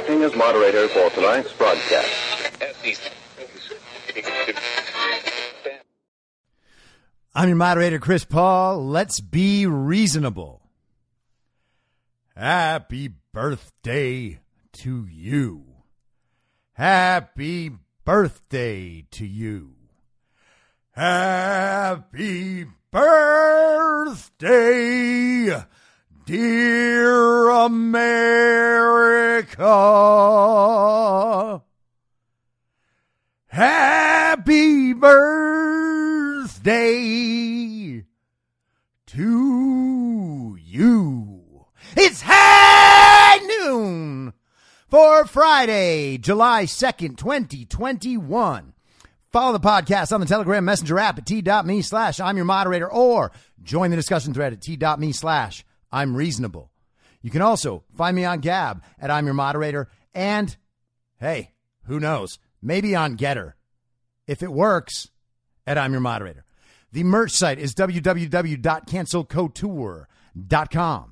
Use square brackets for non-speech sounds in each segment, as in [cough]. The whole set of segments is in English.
Acting as moderator for tonight's broadcast. I'm your moderator, Chris Paul. Let's be reasonable. Happy birthday to you. Happy birthday to you. Happy birthday, dear America. Happy birthday to you. It's high noon for Friday, July 2nd, 2021. Follow the podcast on the Telegram Messenger app at t.me slash I'm your moderator or join the discussion thread at t.me slash I'm reasonable. You can also find me on Gab at I'm your moderator and hey, who knows, maybe on Gettr. If it works, at I'm your moderator. The merch site is www.cancelcouture.com.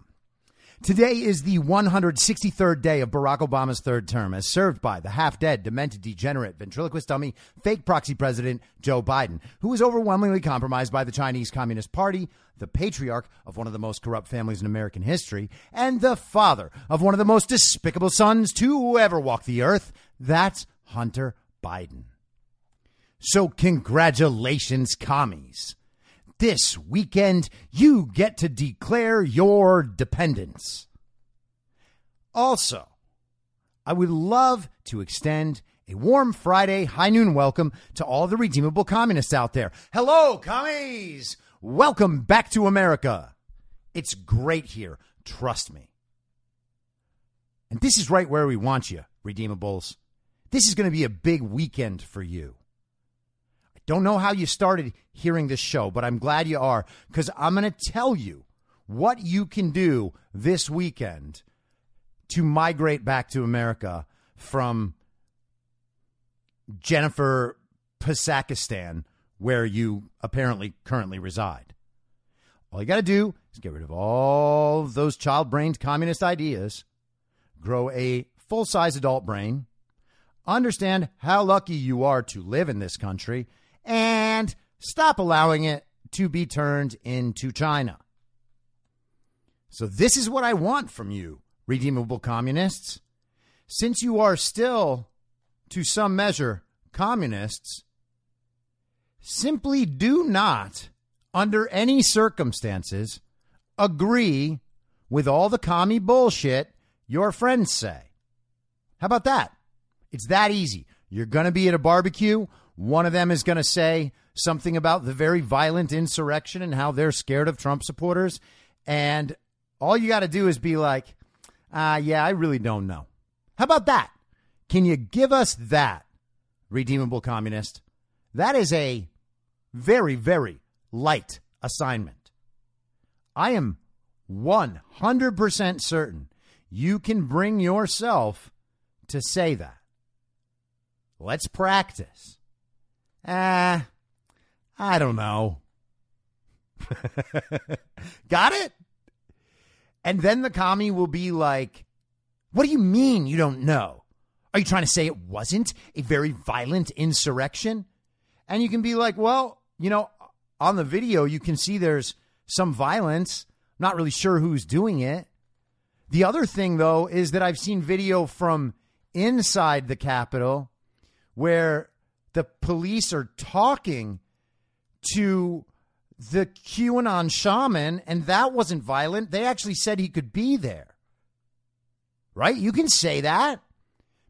Today is the 163rd day of Barack Obama's third term, as served by the half dead, demented, degenerate, ventriloquist dummy, fake proxy president Joe Biden, who was overwhelmingly compromised by the Chinese Communist Party, the patriarch of one of the most corrupt families in American history, and the father of one of the most despicable sons to ever walk the earth. That's Hunter Biden. So, congratulations, commies. This weekend, you get to declare your dependence. Also, I would love to extend a warm Friday high noon welcome to all the redeemable communists out there. Hello, commies! Welcome back to America. It's great here. Trust me. And this is right where we want you, redeemables. This is going to be a big weekend for you. Don't know how you started hearing this show, but I'm glad you are because I'm going to tell you what you can do this weekend to migrate back to America from Jennifer Pasakistan, where you apparently currently reside. All you got to do is get rid of all of those child brained communist ideas, grow a full size adult brain, understand how lucky you are to live in this country, stop allowing it to be turned into China. So, this is what I want from you, redeemable communists. Since you are still, to some measure, communists, simply do not, under any circumstances, agree with all the commie bullshit your friends say. How about that? It's that easy. You're going to be at a barbecue. One of them is going to say something about the very violent insurrection and how they're scared of Trump supporters. And all you got to do is be like, uh, yeah, I really don't know. How about that? Can you give us that, redeemable communist? That is a very, very light assignment. I am 100% certain you can bring yourself to say that. Let's practice. Ah, I don't know. [laughs] Got it? And then the commie will be like, What do you mean you don't know? Are you trying to say it wasn't a very violent insurrection? And you can be like, Well, you know, on the video, you can see there's some violence. not really sure who's doing it. The other thing, though, is that I've seen video from inside the Capitol where the police are talking to the QAnon shaman, and that wasn't violent. They actually said he could be there. Right? You can say that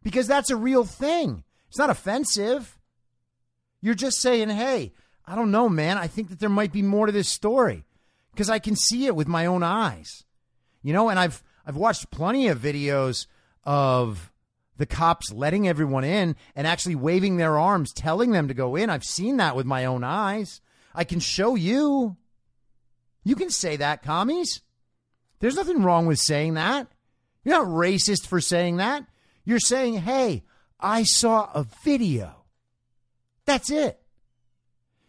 because that's a real thing. It's not offensive. You're just saying, hey, I don't know, man. I think that there might be more to this story because I can see it with my own eyes. You know, and I've I've watched plenty of videos of the cops letting everyone in and actually waving their arms, telling them to go in. I've seen that with my own eyes. I can show you. You can say that, commies. There's nothing wrong with saying that. You're not racist for saying that. You're saying, hey, I saw a video. That's it.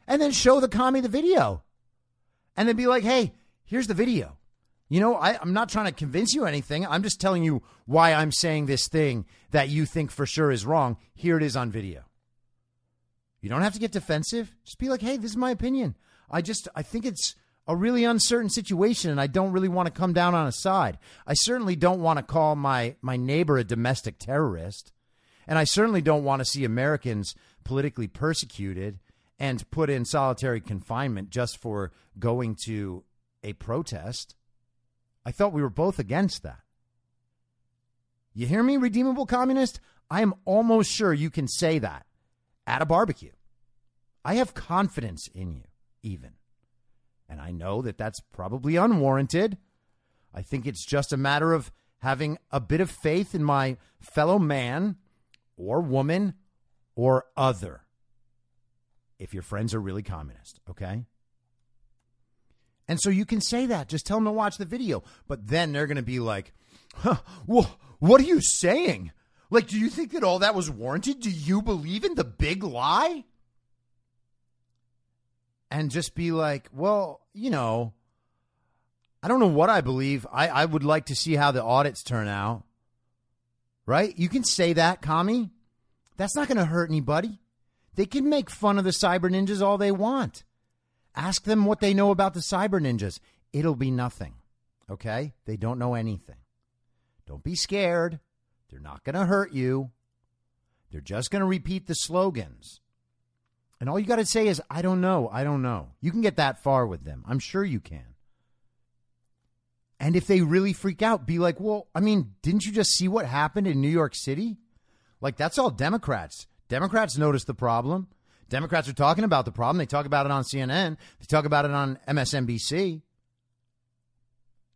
And then show the commie the video. And then be like, hey, here's the video. You know, I, am not trying to convince you anything. I'm just telling you why I'm saying this thing that you think for sure is wrong. Here it is on video. You don't have to get defensive. Just be like, hey, this is my opinion. I just, I think it's a really uncertain situation and I don't really want to come down on a side. I certainly don't want to call my, my neighbor a domestic terrorist. And I certainly don't want to see Americans politically persecuted and put in solitary confinement just for going to a protest. I thought we were both against that. You hear me, redeemable communist? I am almost sure you can say that at a barbecue. I have confidence in you, even. And I know that that's probably unwarranted. I think it's just a matter of having a bit of faith in my fellow man or woman or other. If your friends are really communist, okay? And so you can say that. Just tell them to watch the video. But then they're going to be like, huh, what are you saying? Like, do you think that all that was warranted? Do you believe in the big lie? And just be like, well, you know, I don't know what I believe. I, I would like to see how the audits turn out. Right? You can say that, commie. That's not going to hurt anybody. They can make fun of the cyber ninjas all they want. Ask them what they know about the cyber ninjas. It'll be nothing. Okay? They don't know anything. Don't be scared. They're not going to hurt you. They're just going to repeat the slogans. And all you got to say is, I don't know. I don't know. You can get that far with them. I'm sure you can. And if they really freak out, be like, well, I mean, didn't you just see what happened in New York City? Like, that's all Democrats. Democrats noticed the problem. Democrats are talking about the problem. They talk about it on CNN. They talk about it on MSNBC.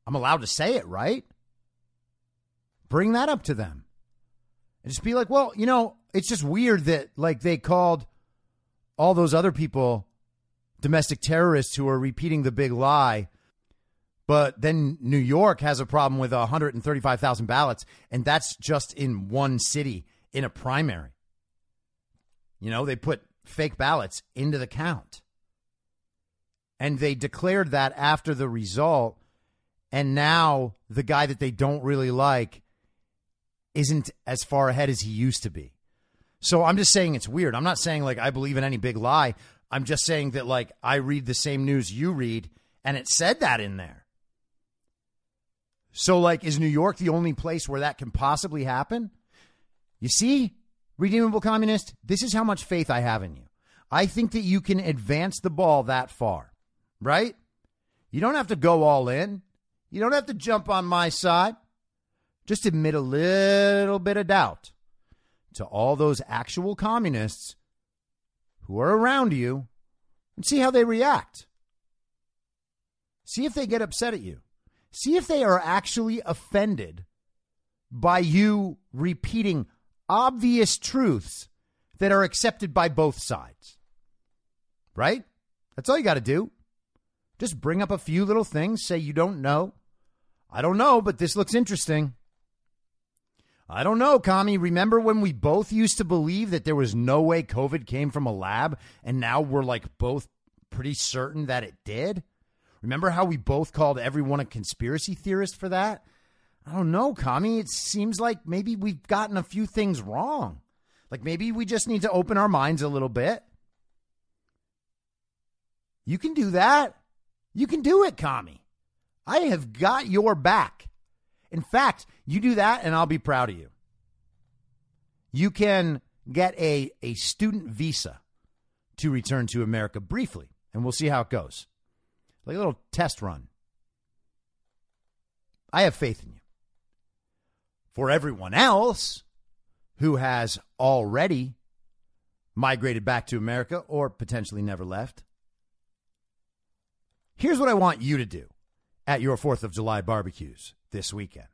I'm allowed to say it, right? Bring that up to them. And just be like, well, you know, it's just weird that like they called all those other people domestic terrorists who are repeating the big lie. But then New York has a problem with 135,000 ballots, and that's just in one city in a primary. You know, they put fake ballots into the count. And they declared that after the result. And now the guy that they don't really like isn't as far ahead as he used to be. So I'm just saying it's weird. I'm not saying like I believe in any big lie. I'm just saying that like I read the same news you read and it said that in there. So like is New York the only place where that can possibly happen? You see? Redeemable Communist, this is how much faith I have in you. I think that you can advance the ball that far, right? You don't have to go all in. You don't have to jump on my side. Just admit a little bit of doubt. to all those actual communists who are around you and see how they react. See if they get upset at you. See if they are actually offended by you repeating obvious truths that are accepted by both sides. Right? That's all you got to do. Just bring up a few little things, say you don't know. I don't know, but this looks interesting. I don't know, Kami. Remember when we both used to believe that there was no way COVID came from a lab, and now we're like both pretty certain that it did? Remember how we both called everyone a conspiracy theorist for that? I don't know, Kami. It seems like maybe we've gotten a few things wrong. Like maybe we just need to open our minds a little bit. You can do that. You can do it, Kami. I have got your back. In fact, you do that and I'll be proud of you. You can get a, a student visa to return to America briefly, and we'll see how it goes. Like a little test run. I have faith in you. For everyone else who has already migrated back to America or potentially never left, here's what I want you to do at your 4th of July barbecues this weekend.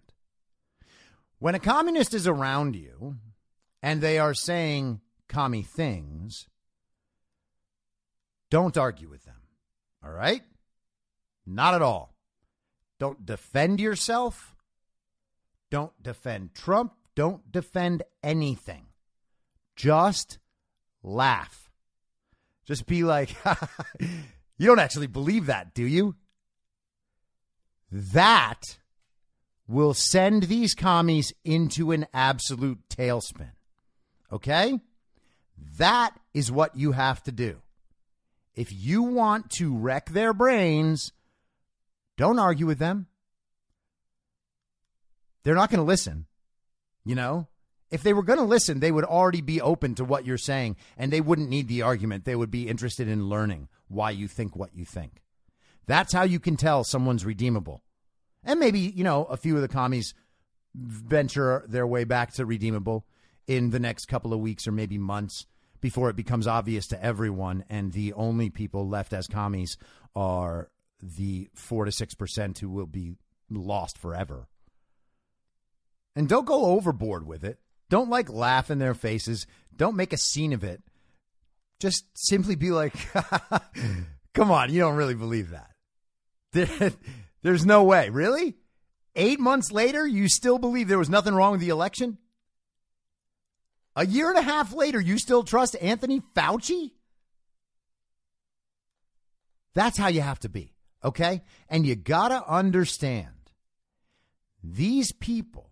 When a communist is around you and they are saying commie things, don't argue with them. All right? Not at all. Don't defend yourself. Don't defend Trump. Don't defend anything. Just laugh. Just be like, [laughs] you don't actually believe that, do you? That will send these commies into an absolute tailspin. Okay? That is what you have to do. If you want to wreck their brains, don't argue with them. They're not going to listen. You know? If they were going to listen, they would already be open to what you're saying and they wouldn't need the argument. They would be interested in learning why you think what you think. That's how you can tell someone's redeemable. And maybe, you know, a few of the commies venture their way back to redeemable in the next couple of weeks or maybe months before it becomes obvious to everyone and the only people left as commies are the 4 to 6% who will be lost forever. And don't go overboard with it. Don't like laugh in their faces. Don't make a scene of it. Just simply be like, [laughs] come on, you don't really believe that. [laughs] There's no way. Really? Eight months later, you still believe there was nothing wrong with the election? A year and a half later, you still trust Anthony Fauci? That's how you have to be, okay? And you got to understand these people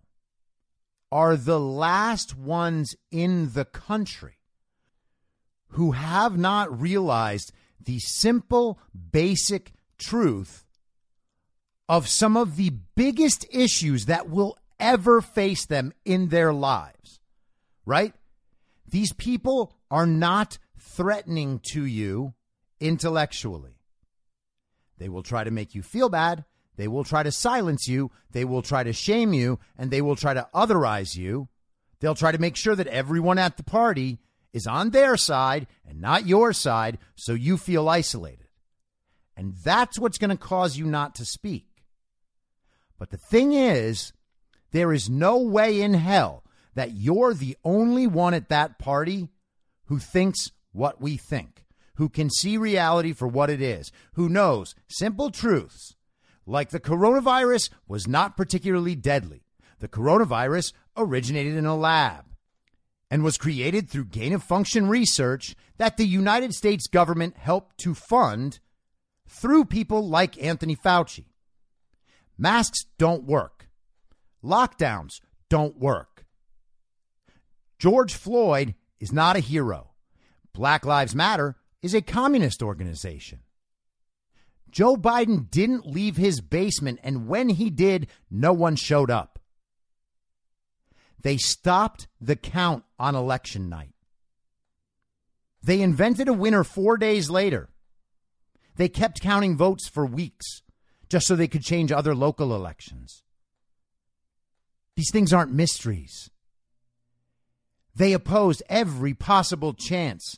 are the last ones in the country who have not realized the simple, basic truth of some of the biggest issues that will ever face them in their lives, right? These people are not threatening to you intellectually. They will try to make you feel bad. They will try to silence you. They will try to shame you and they will try to otherize you. They'll try to make sure that everyone at the party is on their side and not your side so you feel isolated. And that's what's going to cause you not to speak. But the thing is, there is no way in hell that you're the only one at that party who thinks what we think, who can see reality for what it is, who knows simple truths like the coronavirus was not particularly deadly. The coronavirus originated in a lab and was created through gain of function research that the United States government helped to fund through people like Anthony Fauci. Masks don't work. Lockdowns don't work. George Floyd is not a hero. Black Lives Matter is a communist organization. Joe Biden didn't leave his basement, and when he did, no one showed up. They stopped the count on election night. They invented a winner four days later. They kept counting votes for weeks just so they could change other local elections. These things aren't mysteries. They opposed every possible chance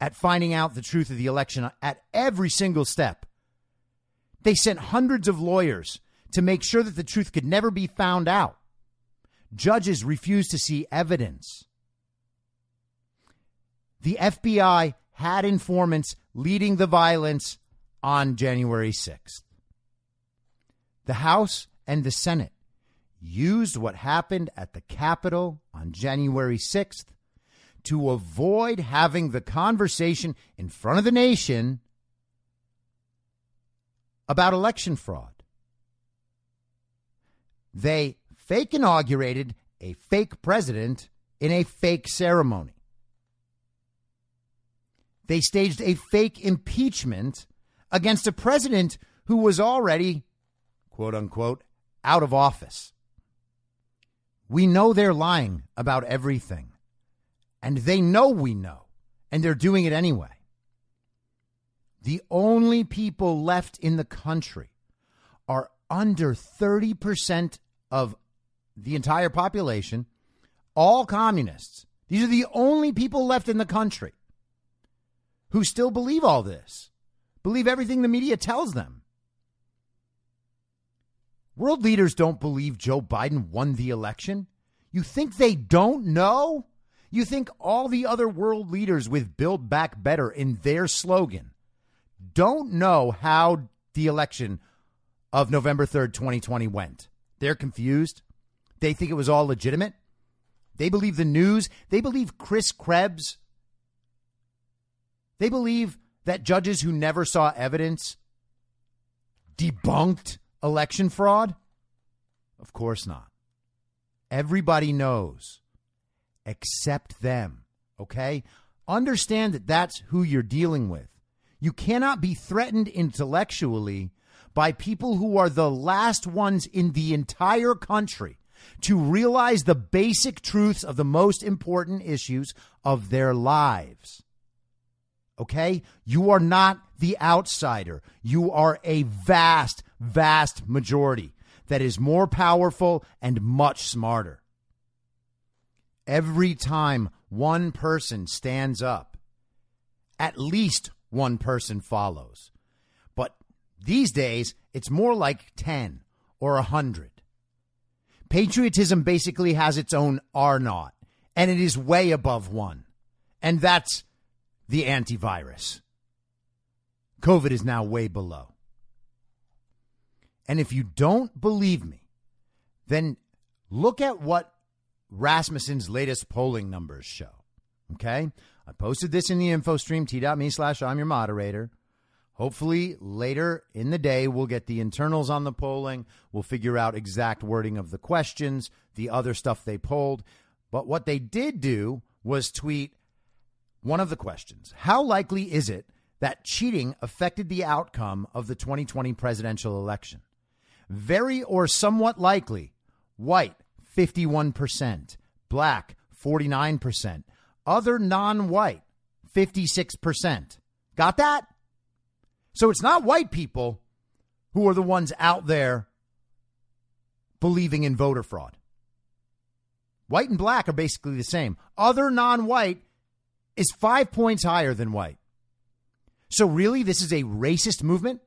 at finding out the truth of the election at every single step. They sent hundreds of lawyers to make sure that the truth could never be found out. Judges refused to see evidence. The FBI had informants leading the violence on January 6th. The House and the Senate used what happened at the Capitol on January 6th to avoid having the conversation in front of the nation about election fraud. They fake inaugurated a fake president in a fake ceremony. They staged a fake impeachment against a president who was already, quote unquote, out of office. We know they're lying about everything, and they know we know, and they're doing it anyway. The only people left in the country are under 30% of the entire population, all communists. These are the only people left in the country who still believe all this, believe everything the media tells them. World leaders don't believe Joe Biden won the election. You think they don't know? You think all the other world leaders with Build Back Better in their slogan don't know how the election of November 3rd, 2020 went? They're confused. They think it was all legitimate. They believe the news. They believe Chris Krebs. They believe that judges who never saw evidence debunked election fraud? Of course not. Everybody knows except them, okay? Understand that that's who you're dealing with. You cannot be threatened intellectually by people who are the last ones in the entire country to realize the basic truths of the most important issues of their lives. Okay? You are not the outsider. You are a vast, vast majority that is more powerful and much smarter. Every time one person stands up, at least one person follows. But these days, it's more like 10 or 100. Patriotism basically has its own R naught, and it is way above one. And that's the antivirus. COVID is now way below. And if you don't believe me, then look at what Rasmussen's latest polling numbers show. Okay? I posted this in the info stream, t.me slash I'm your moderator. Hopefully, later in the day, we'll get the internals on the polling. We'll figure out exact wording of the questions, the other stuff they polled. But what they did do was tweet one of the questions How likely is it that cheating affected the outcome of the 2020 presidential election? Very or somewhat likely, white, 51%, black, 49%, other non white, 56%. Got that? So it's not white people who are the ones out there believing in voter fraud. White and black are basically the same. Other non white is five points higher than white. So, really, this is a racist movement?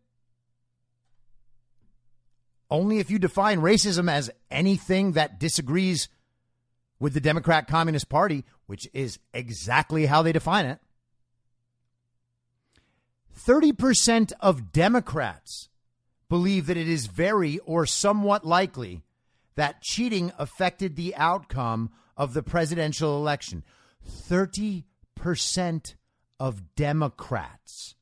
Only if you define racism as anything that disagrees with the Democrat Communist Party, which is exactly how they define it. 30% of Democrats believe that it is very or somewhat likely that cheating affected the outcome of the presidential election. 30% of Democrats.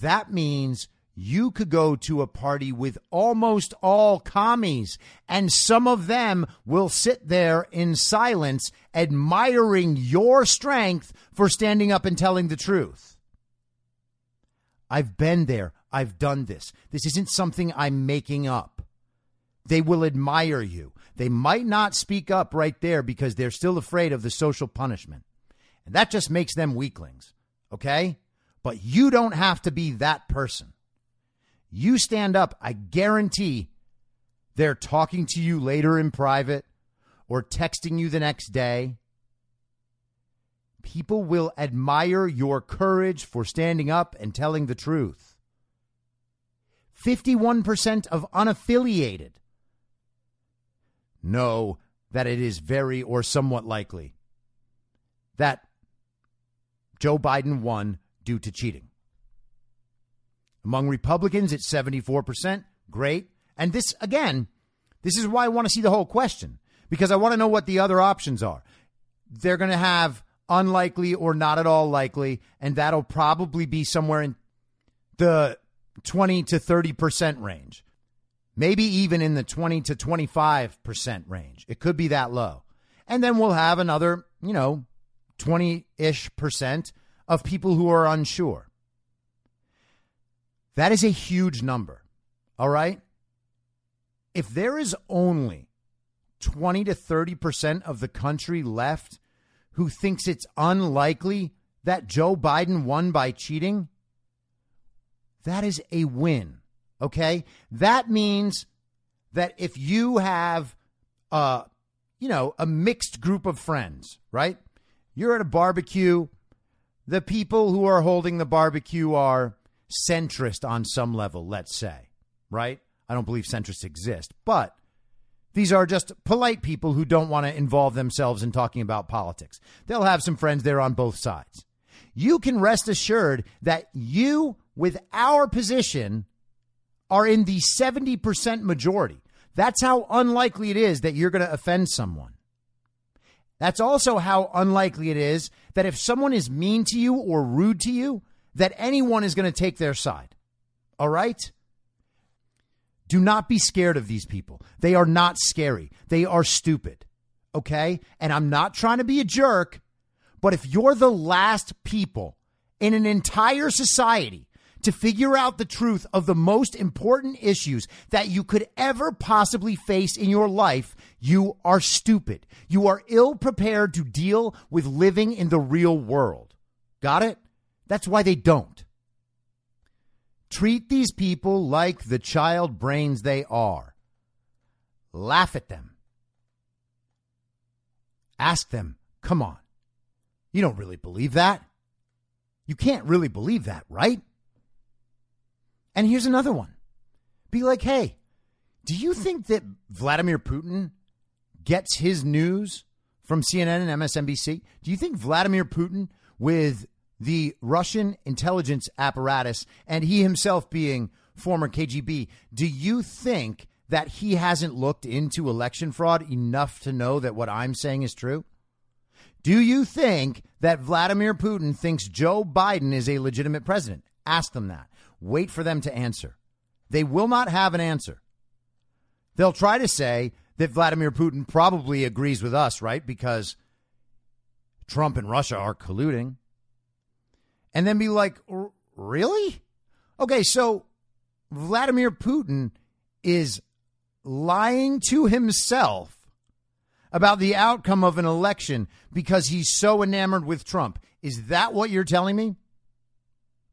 That means you could go to a party with almost all commies, and some of them will sit there in silence, admiring your strength for standing up and telling the truth. I've been there. I've done this. This isn't something I'm making up. They will admire you. They might not speak up right there because they're still afraid of the social punishment. And that just makes them weaklings. Okay? But you don't have to be that person. You stand up, I guarantee they're talking to you later in private or texting you the next day. People will admire your courage for standing up and telling the truth. 51% of unaffiliated know that it is very or somewhat likely that Joe Biden won due to cheating. Among Republicans, it's 74%. Great. And this, again, this is why I want to see the whole question because I want to know what the other options are. They're going to have unlikely or not at all likely, and that'll probably be somewhere in the 20 to 30% range. Maybe even in the 20 to 25% range. It could be that low. And then we'll have another, you know, 20 ish percent of people who are unsure. That is a huge number. All right. If there is only 20 to 30% of the country left who thinks it's unlikely that Joe Biden won by cheating, that is a win. Okay? That means that if you have uh you know, a mixed group of friends, right? You're at a barbecue, the people who are holding the barbecue are centrist on some level, let's say, right? I don't believe centrists exist, but these are just polite people who don't want to involve themselves in talking about politics. They'll have some friends there on both sides. You can rest assured that you with our position are in the 70% majority. That's how unlikely it is that you're going to offend someone. That's also how unlikely it is that if someone is mean to you or rude to you, that anyone is going to take their side. All right? Do not be scared of these people. They are not scary. They are stupid. Okay? And I'm not trying to be a jerk, but if you're the last people in an entire society to figure out the truth of the most important issues that you could ever possibly face in your life, you are stupid. You are ill prepared to deal with living in the real world. Got it? That's why they don't. Treat these people like the child brains they are. Laugh at them. Ask them, come on. You don't really believe that. You can't really believe that, right? And here's another one be like, hey, do you think that Vladimir Putin gets his news from CNN and MSNBC? Do you think Vladimir Putin, with the Russian intelligence apparatus and he himself being former KGB, do you think that he hasn't looked into election fraud enough to know that what I'm saying is true? Do you think that Vladimir Putin thinks Joe Biden is a legitimate president? Ask them that. Wait for them to answer. They will not have an answer. They'll try to say that Vladimir Putin probably agrees with us, right? Because Trump and Russia are colluding. And then be like, really? Okay, so Vladimir Putin is lying to himself about the outcome of an election because he's so enamored with Trump. Is that what you're telling me?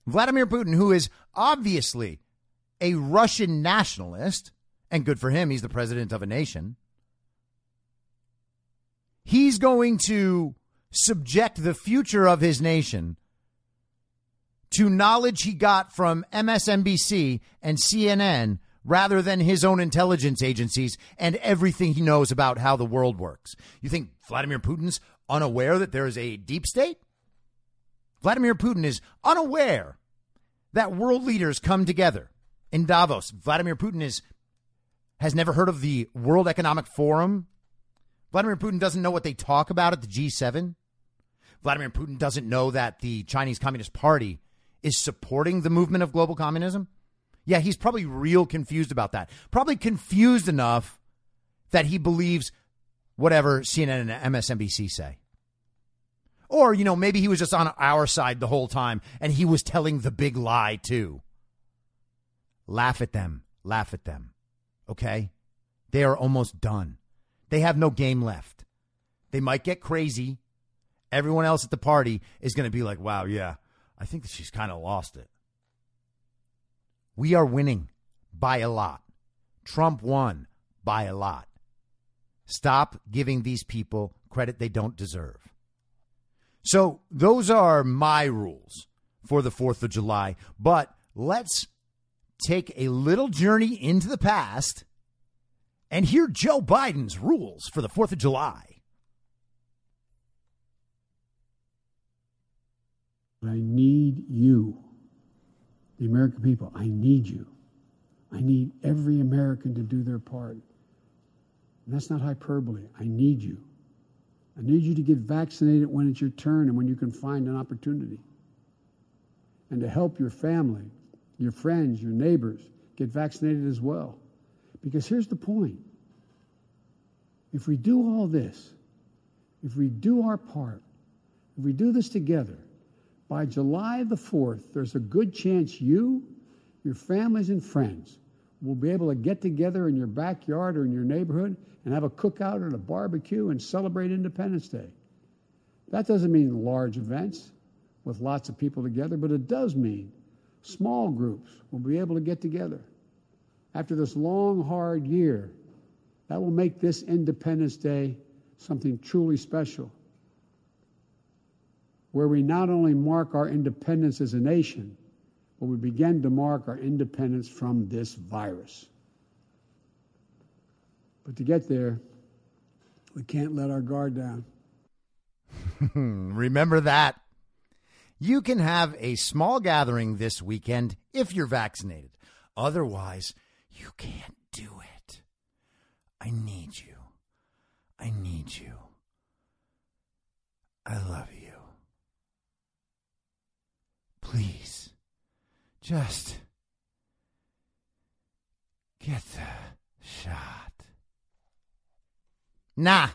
Vladimir Putin, who is obviously a Russian nationalist, and good for him, he's the president of a nation, he's going to subject the future of his nation to knowledge he got from MSNBC and CNN rather than his own intelligence agencies and everything he knows about how the world works. You think Vladimir Putin's unaware that there is a deep state? Vladimir Putin is unaware that world leaders come together in Davos. Vladimir Putin is has never heard of the World Economic Forum. Vladimir Putin doesn't know what they talk about at the G7. Vladimir Putin doesn't know that the Chinese Communist Party is supporting the movement of global communism. Yeah, he's probably real confused about that. Probably confused enough that he believes whatever CNN and MSNBC say. Or, you know, maybe he was just on our side the whole time and he was telling the big lie too. Laugh at them. Laugh at them. Okay? They are almost done. They have no game left. They might get crazy. Everyone else at the party is going to be like, wow, yeah, I think that she's kind of lost it. We are winning by a lot. Trump won by a lot. Stop giving these people credit they don't deserve. So, those are my rules for the 4th of July. But let's take a little journey into the past and hear Joe Biden's rules for the 4th of July. I need you, the American people. I need you. I need every American to do their part. And that's not hyperbole. I need you. I need you to get vaccinated when it's your turn and when you can find an opportunity. And to help your family, your friends, your neighbors get vaccinated as well. Because here's the point if we do all this, if we do our part, if we do this together, by July the 4th, there's a good chance you, your families, and friends will be able to get together in your backyard or in your neighborhood and have a cookout or a barbecue and celebrate Independence Day. That doesn't mean large events with lots of people together, but it does mean small groups will be able to get together. After this long, hard year, that will make this Independence Day something truly special, where we not only mark our independence as a nation, but we begin to mark our independence from this virus. But to get there, we can't let our guard down. [laughs] Remember that. You can have a small gathering this weekend if you're vaccinated. Otherwise, you can't do it. I need you. I need you. I love you. Please, just get the shot. Nah,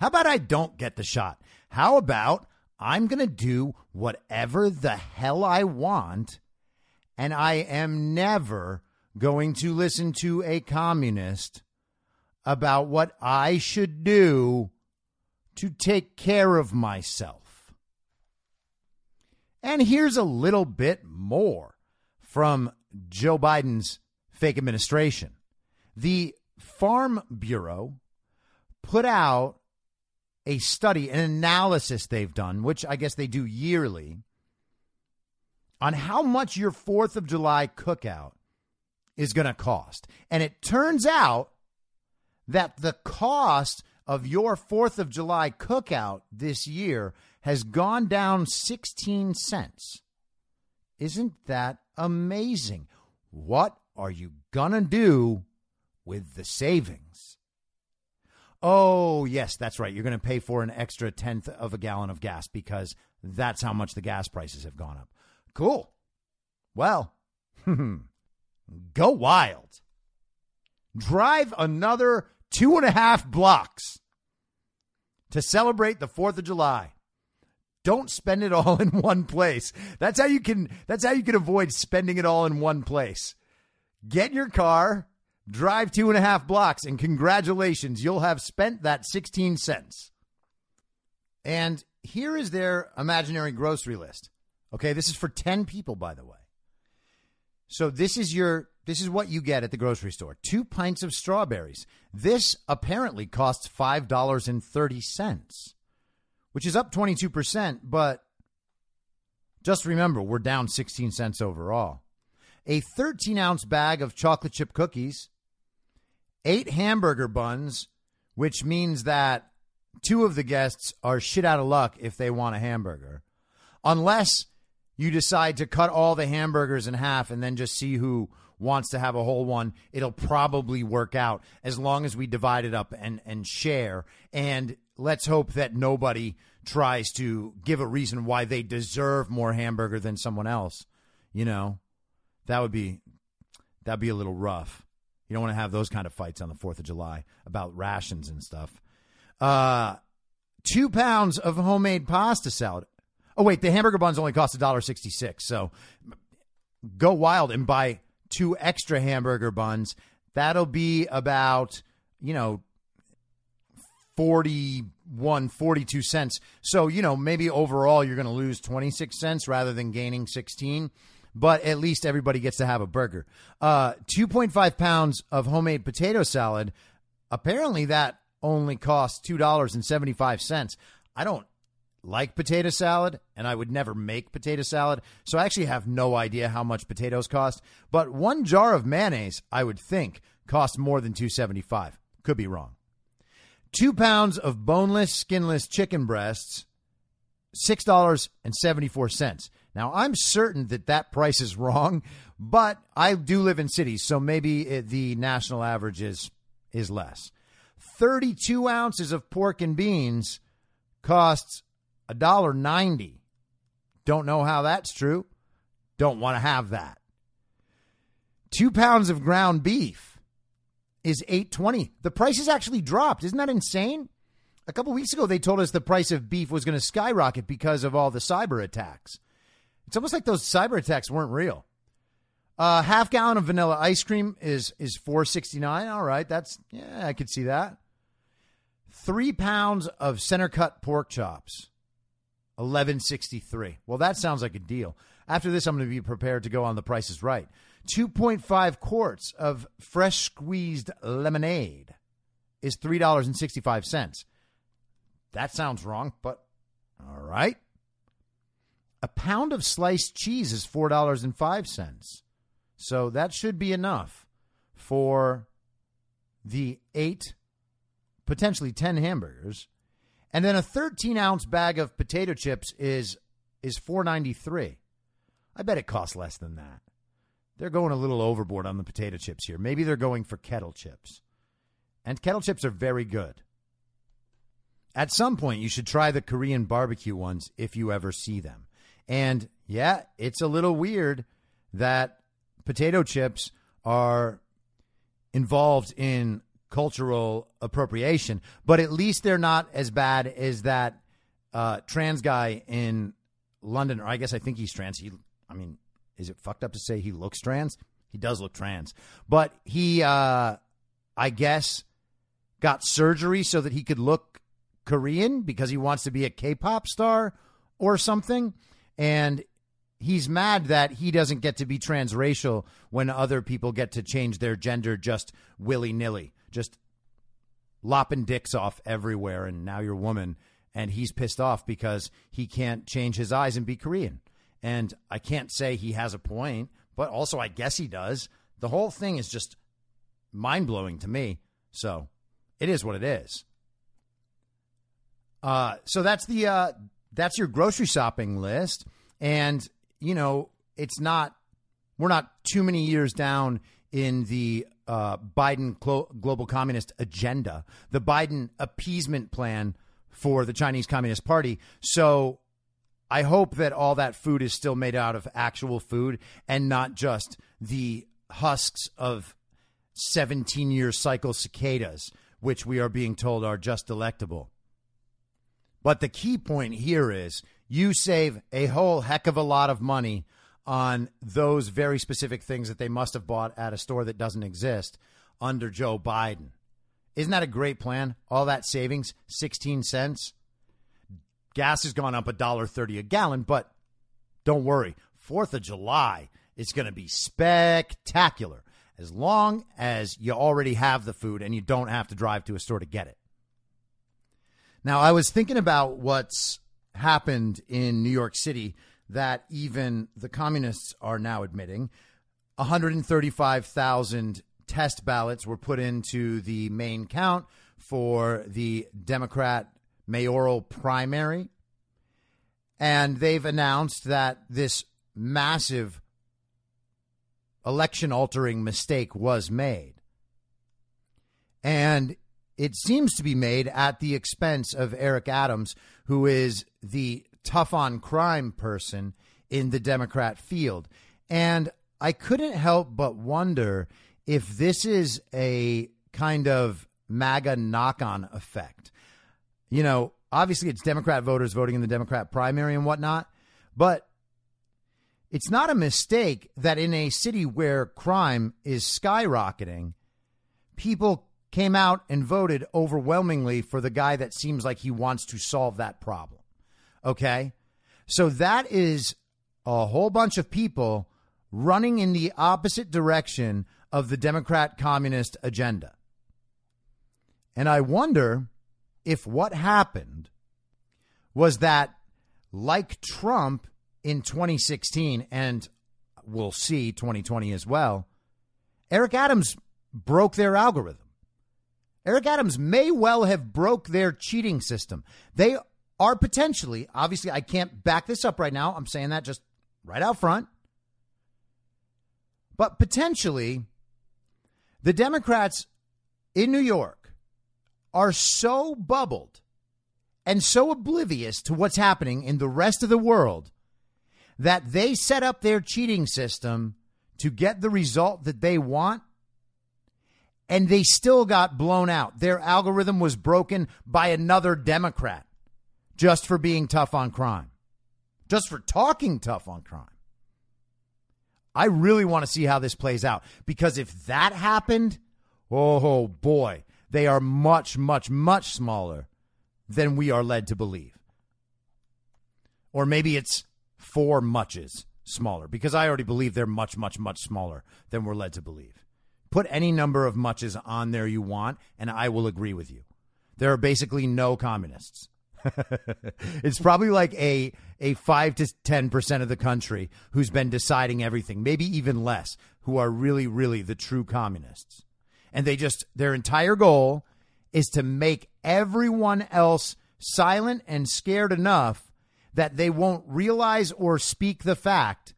how about I don't get the shot? How about I'm going to do whatever the hell I want, and I am never going to listen to a communist about what I should do to take care of myself. And here's a little bit more from Joe Biden's fake administration. The Farm Bureau put out a study, an analysis they've done, which I guess they do yearly, on how much your 4th of July cookout is going to cost. And it turns out that the cost of your 4th of July cookout this year has gone down 16 cents. Isn't that amazing? What are you to do with the savings? Oh, yes, that's right. You're going to pay for an extra tenth of a gallon of gas because that's how much the gas prices have gone up. Cool. Well, [laughs] go wild. Drive another two and a half blocks to celebrate the 4th of July. Don't spend it all [laughs] in one place. That's how you can that's how you can avoid spending it all in one place. Get your car, drive two and a half blocks, and congratulations, you'll have spent that 16 cents. And here is their imaginary grocery list. Okay, this is for 10 people, by the way. So this is your this is what you get at the grocery store. Two pints of strawberries. This apparently costs five dollars and thirty cents, which is up twenty two percent, but just remember we're down sixteen cents overall. A thirteen ounce bag of chocolate chip cookies, eight hamburger buns, which means that two of the guests are shit out of luck if they want a hamburger, unless you decide to cut all the hamburgers in half and then just see who wants to have a whole one, it'll probably work out as long as we divide it up and, and share. And let's hope that nobody tries to give a reason why they deserve more hamburger than someone else. You know, that would be that'd be a little rough. You don't want to have those kind of fights on the Fourth of July about rations and stuff. Uh, two pounds of homemade pasta salad. Oh wait, the hamburger buns only cost a dollar sixty six. So go wild and buy two extra hamburger buns. That'll be about you know 41 42 cents. So, you know, maybe overall you're going to lose 26 cents rather than gaining 16, but at least everybody gets to have a burger. Uh 2.5 pounds of homemade potato salad. Apparently that only costs $2.75. I don't like potato salad and I would never make potato salad. So I actually have no idea how much potatoes cost, but one jar of mayonnaise I would think costs more than 275. Could be wrong. 2 pounds of boneless skinless chicken breasts $6.74. Now, I'm certain that that price is wrong, but I do live in cities, so maybe it, the national average is, is less. 32 ounces of pork and beans costs $1.90. Don't know how that's true. Don't want to have that. Two pounds of ground beef is 820. The price has actually dropped. Isn't that insane? A couple weeks ago, they told us the price of beef was going to skyrocket because of all the cyber attacks. It's almost like those cyber attacks weren't real. A uh, half gallon of vanilla ice cream is is four sixty nine. All right, that's yeah, I could see that. Three pounds of center cut pork chops, eleven sixty three. Well, that sounds like a deal. After this, I'm going to be prepared to go on the prices right. Two point five quarts of fresh squeezed lemonade is three dollars and sixty five cents. That sounds wrong, but all right. A pound of sliced cheese is $4.05. So that should be enough for the eight, potentially 10 hamburgers. And then a 13 ounce bag of potato chips is is 493. I bet it costs less than that. They're going a little overboard on the potato chips here. Maybe they're going for kettle chips. And kettle chips are very good. At some point, you should try the Korean barbecue ones if you ever see them. And yeah, it's a little weird that potato chips are involved in cultural appropriation, but at least they're not as bad as that uh, trans guy in London. Or I guess I think he's trans. He, I mean, is it fucked up to say he looks trans? He does look trans, but he, uh, I guess, got surgery so that he could look Korean because he wants to be a K-pop star or something, and he's mad that he doesn't get to be transracial when other people get to change their gender just willy nilly, just lopping dicks off everywhere, and now you're a woman, and he's pissed off because he can't change his eyes and be Korean. And I can't say he has a point, but also I guess he does. The whole thing is just mind blowing to me. So it is what it is. Uh, so that's the uh, that's your grocery shopping list, and you know it's not we're not too many years down in the uh, Biden clo- global communist agenda, the Biden appeasement plan for the Chinese Communist Party. So I hope that all that food is still made out of actual food and not just the husks of 17 year cycle cicadas, which we are being told are just delectable. But the key point here is you save a whole heck of a lot of money on those very specific things that they must have bought at a store that doesn't exist under Joe Biden. Isn't that a great plan? All that savings, 16 cents. Gas has gone up a dollar 30 a gallon, but don't worry. 4th of July is going to be spectacular as long as you already have the food and you don't have to drive to a store to get it. Now, I was thinking about what's happened in New York City that even the communists are now admitting. 135,000 test ballots were put into the main count for the Democrat mayoral primary. And they've announced that this massive election altering mistake was made. And it seems to be made at the expense of Eric Adams, who is the tough on crime person in the Democrat field. And I couldn't help but wonder if this is a kind of MAGA knock on effect. You know, obviously it's Democrat voters voting in the Democrat primary and whatnot, but it's not a mistake that in a city where crime is skyrocketing, people came out and voted overwhelmingly for the guy that seems like he wants to solve that problem. Okay? So that is a whole bunch of people running in the opposite direction of the Democrat communist agenda. And I wonder if what happened was that, like Trump in 2016, and we'll see 2020 as well, Eric Adams broke their algorithm. Eric Adams may well have broke their cheating system. They are potentially, obviously, I can't back this up right now. I'm saying that just right out front. But potentially, the Democrats in New York are so bubbled and so oblivious to what's happening in the rest of the world that they set up their cheating system to get the result that they want and they still got blown out. Their algorithm was broken by another Democrat just for being tough on crime, just for talking tough on crime. I really want to see how this plays out because if that happened, oh boy, they are much, much, much smaller than we are led to believe. Or maybe it's four muches smaller because I already believe they're much, much, much smaller than we're led to believe. Put any number of muches on there you want, and I will agree with you. There are basically no communists. [laughs] it's probably like a a 5 to 10% of the country who's been deciding everything, maybe even less, who are really really the true communists. And they just their entire goal is to make everyone else silent and scared enough that they won't realize or speak the fact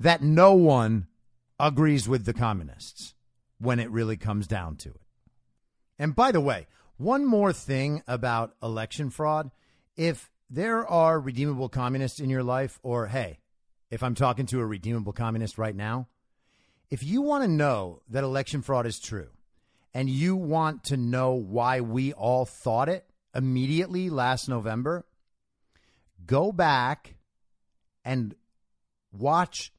that no one agrees with the communists when it really comes down to it. And by the way, one more thing about election fraud. If there are redeemable communists in your life, or hey, if I'm talking to a redeemable communist right now, if you want to know that election fraud is true and you want to know why we all thought it immediately last November, go back and watch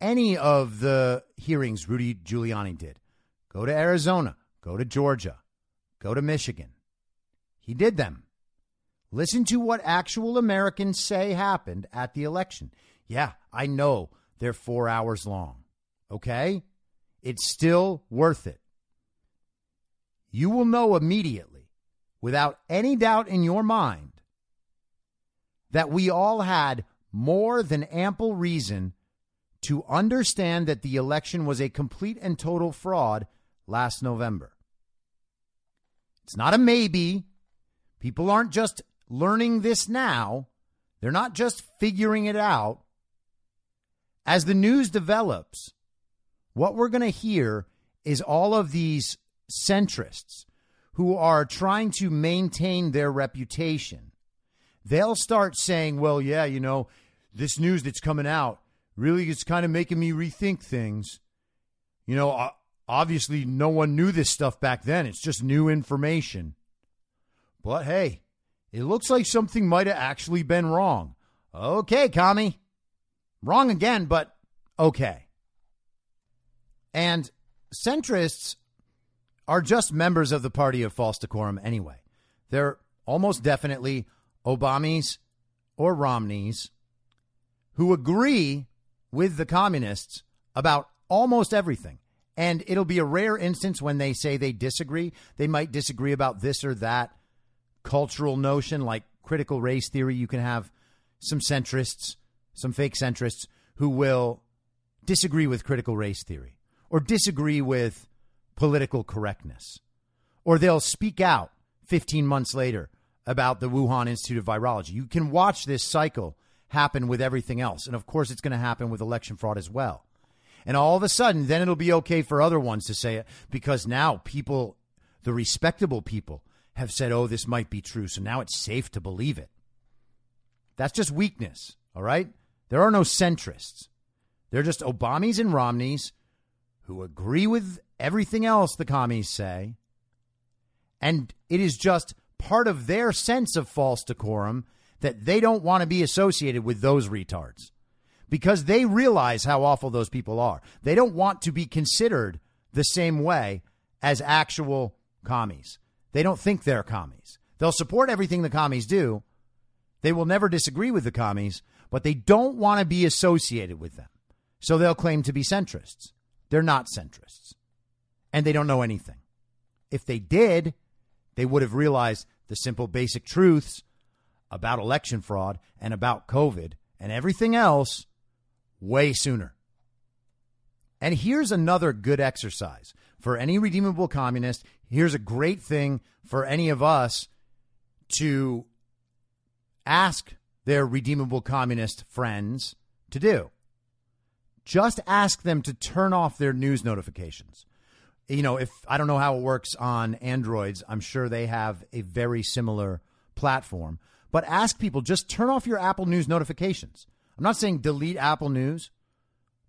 any of the hearings Rudy Giuliani did. Go to Arizona, go to Georgia, Go to Michigan. He did them. Listen to what actual Americans say happened at the election. Yeah, I know they're four hours long. Okay? It's still worth it. You will know immediately, without any doubt in your mind, that we all had more than ample reason to understand that the election was a complete and total fraud last November. It's not a maybe. People aren't just learning this now, they're not just figuring it out. As the news develops, what we're going to hear is all of these centrists who are trying to maintain their reputation. They'll start saying, well, yeah, you know, this news that's coming out really is kind of making me rethink things. You know, Obviously, no one knew this stuff back then. It's just new information. But hey, it looks like something might have actually been wrong. Okay, commie. Wrong again, but okay. And centrists are just members of the party of false decorum anyway. They're almost definitely Obamis or Romneys who agree with the communists about almost everything. And it'll be a rare instance when they say they disagree. They might disagree about this or that cultural notion, like critical race theory. You can have some centrists, some fake centrists, who will disagree with critical race theory or disagree with political correctness. Or they'll speak out 15 months later about the Wuhan Institute of Virology. You can watch this cycle happen with everything else. And of course, it's going to happen with election fraud as well. And all of a sudden, then it'll be okay for other ones to say it because now people, the respectable people, have said, oh, this might be true. So now it's safe to believe it. That's just weakness, all right? There are no centrists. They're just Obamis and Romneys who agree with everything else the commies say. And it is just part of their sense of false decorum that they don't want to be associated with those retards because they realize how awful those people are. They don't want to be considered the same way as actual commies. They don't think they're commies. They'll support everything the commies do. They will never disagree with the commies, but they don't want to be associated with them. So they'll claim to be centrists. They're not centrists. And they don't know anything. If they did, they would have realized the simple basic truths about election fraud and about COVID and everything else way sooner. And here's another good exercise for any redeemable communist. Here's a great thing for any of us to ask their redeemable communist friends to do. Just ask them to turn off their news notifications. You know, if I don't know how it works on Androids, I'm sure they have a very similar platform. But ask people just turn off your Apple News notifications. I'm not saying delete Apple News.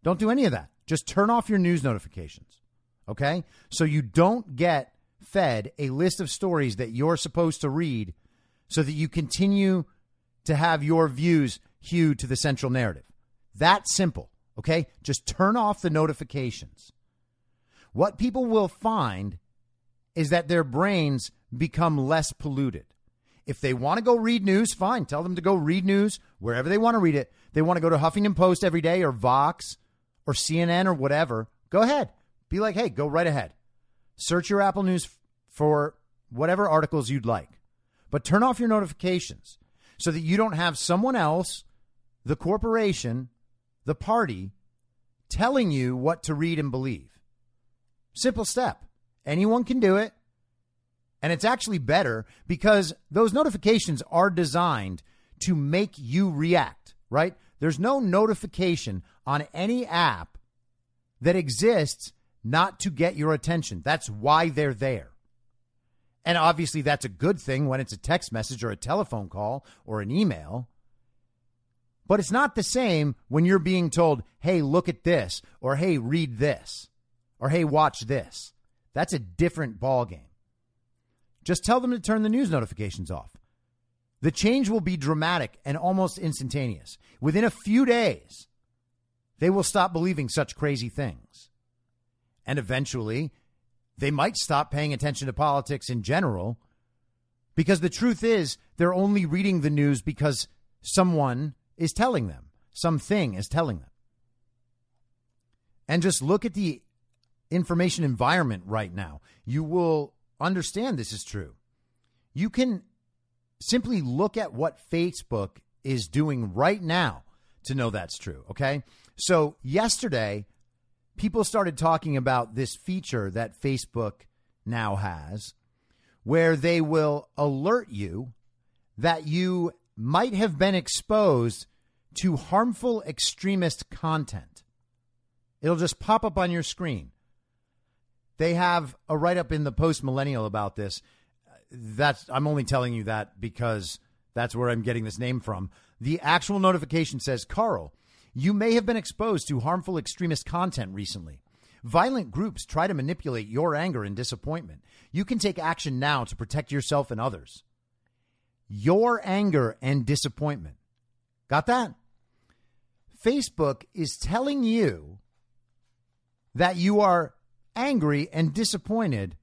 Don't do any of that. Just turn off your news notifications. Okay? So you don't get fed a list of stories that you're supposed to read so that you continue to have your views hewed to the central narrative. That simple. Okay? Just turn off the notifications. What people will find is that their brains become less polluted. If they want to go read news, fine. Tell them to go read news wherever they want to read it. They want to go to Huffington Post every day or Vox or CNN or whatever. Go ahead. Be like, hey, go right ahead. Search your Apple News for whatever articles you'd like. But turn off your notifications so that you don't have someone else, the corporation, the party, telling you what to read and believe. Simple step. Anyone can do it. And it's actually better because those notifications are designed to make you react, right? There's no notification on any app that exists not to get your attention. That's why they're there. And obviously, that's a good thing when it's a text message or a telephone call or an email. But it's not the same when you're being told, hey, look at this, or hey, read this, or hey, watch this. That's a different ballgame. Just tell them to turn the news notifications off. The change will be dramatic and almost instantaneous. Within a few days, they will stop believing such crazy things. And eventually, they might stop paying attention to politics in general because the truth is they're only reading the news because someone is telling them, something is telling them. And just look at the information environment right now. You will understand this is true. You can simply look at what Facebook is doing right now to know that's true. Okay. So, yesterday, people started talking about this feature that Facebook now has where they will alert you that you might have been exposed to harmful extremist content. It'll just pop up on your screen. They have a write up in the Post Millennial about this. That's I'm only telling you that because that's where I'm getting this name from. The actual notification says, "Carl, you may have been exposed to harmful extremist content recently. Violent groups try to manipulate your anger and disappointment. You can take action now to protect yourself and others." Your anger and disappointment. Got that? Facebook is telling you that you are angry and disappointed.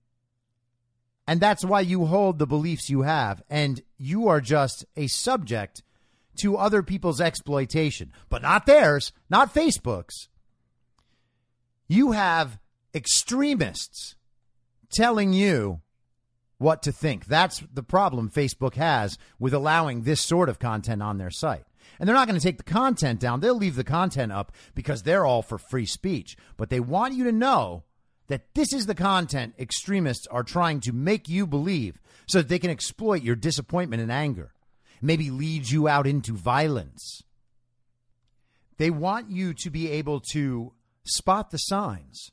And that's why you hold the beliefs you have. And you are just a subject to other people's exploitation, but not theirs, not Facebook's. You have extremists telling you what to think. That's the problem Facebook has with allowing this sort of content on their site. And they're not going to take the content down. They'll leave the content up because they're all for free speech. But they want you to know that this is the content extremists are trying to make you believe so that they can exploit your disappointment and anger, maybe lead you out into violence. They want you to be able to spot the signs,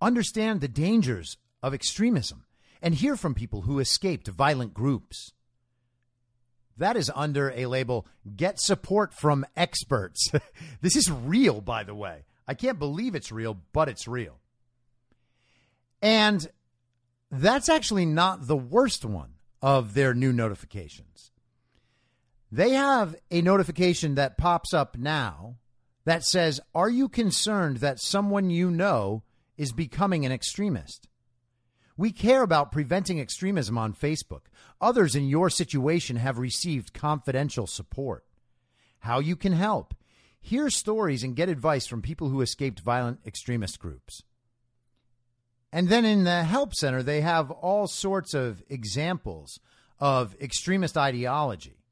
understand the dangers of extremism, and hear from people who escaped violent groups. That is under a label get support from experts. [laughs] this is real, by the way. I can't believe it's real, but it's real. And that's actually not the worst one of their new notifications. They have a notification that pops up now that says, Are you concerned that someone you know is becoming an extremist? We care about preventing extremism on Facebook. Others in your situation have received confidential support. How you can help. Hear stories and get advice from people who escaped violent extremist groups. And then in the Help Center, they have all sorts of examples of extremist ideology.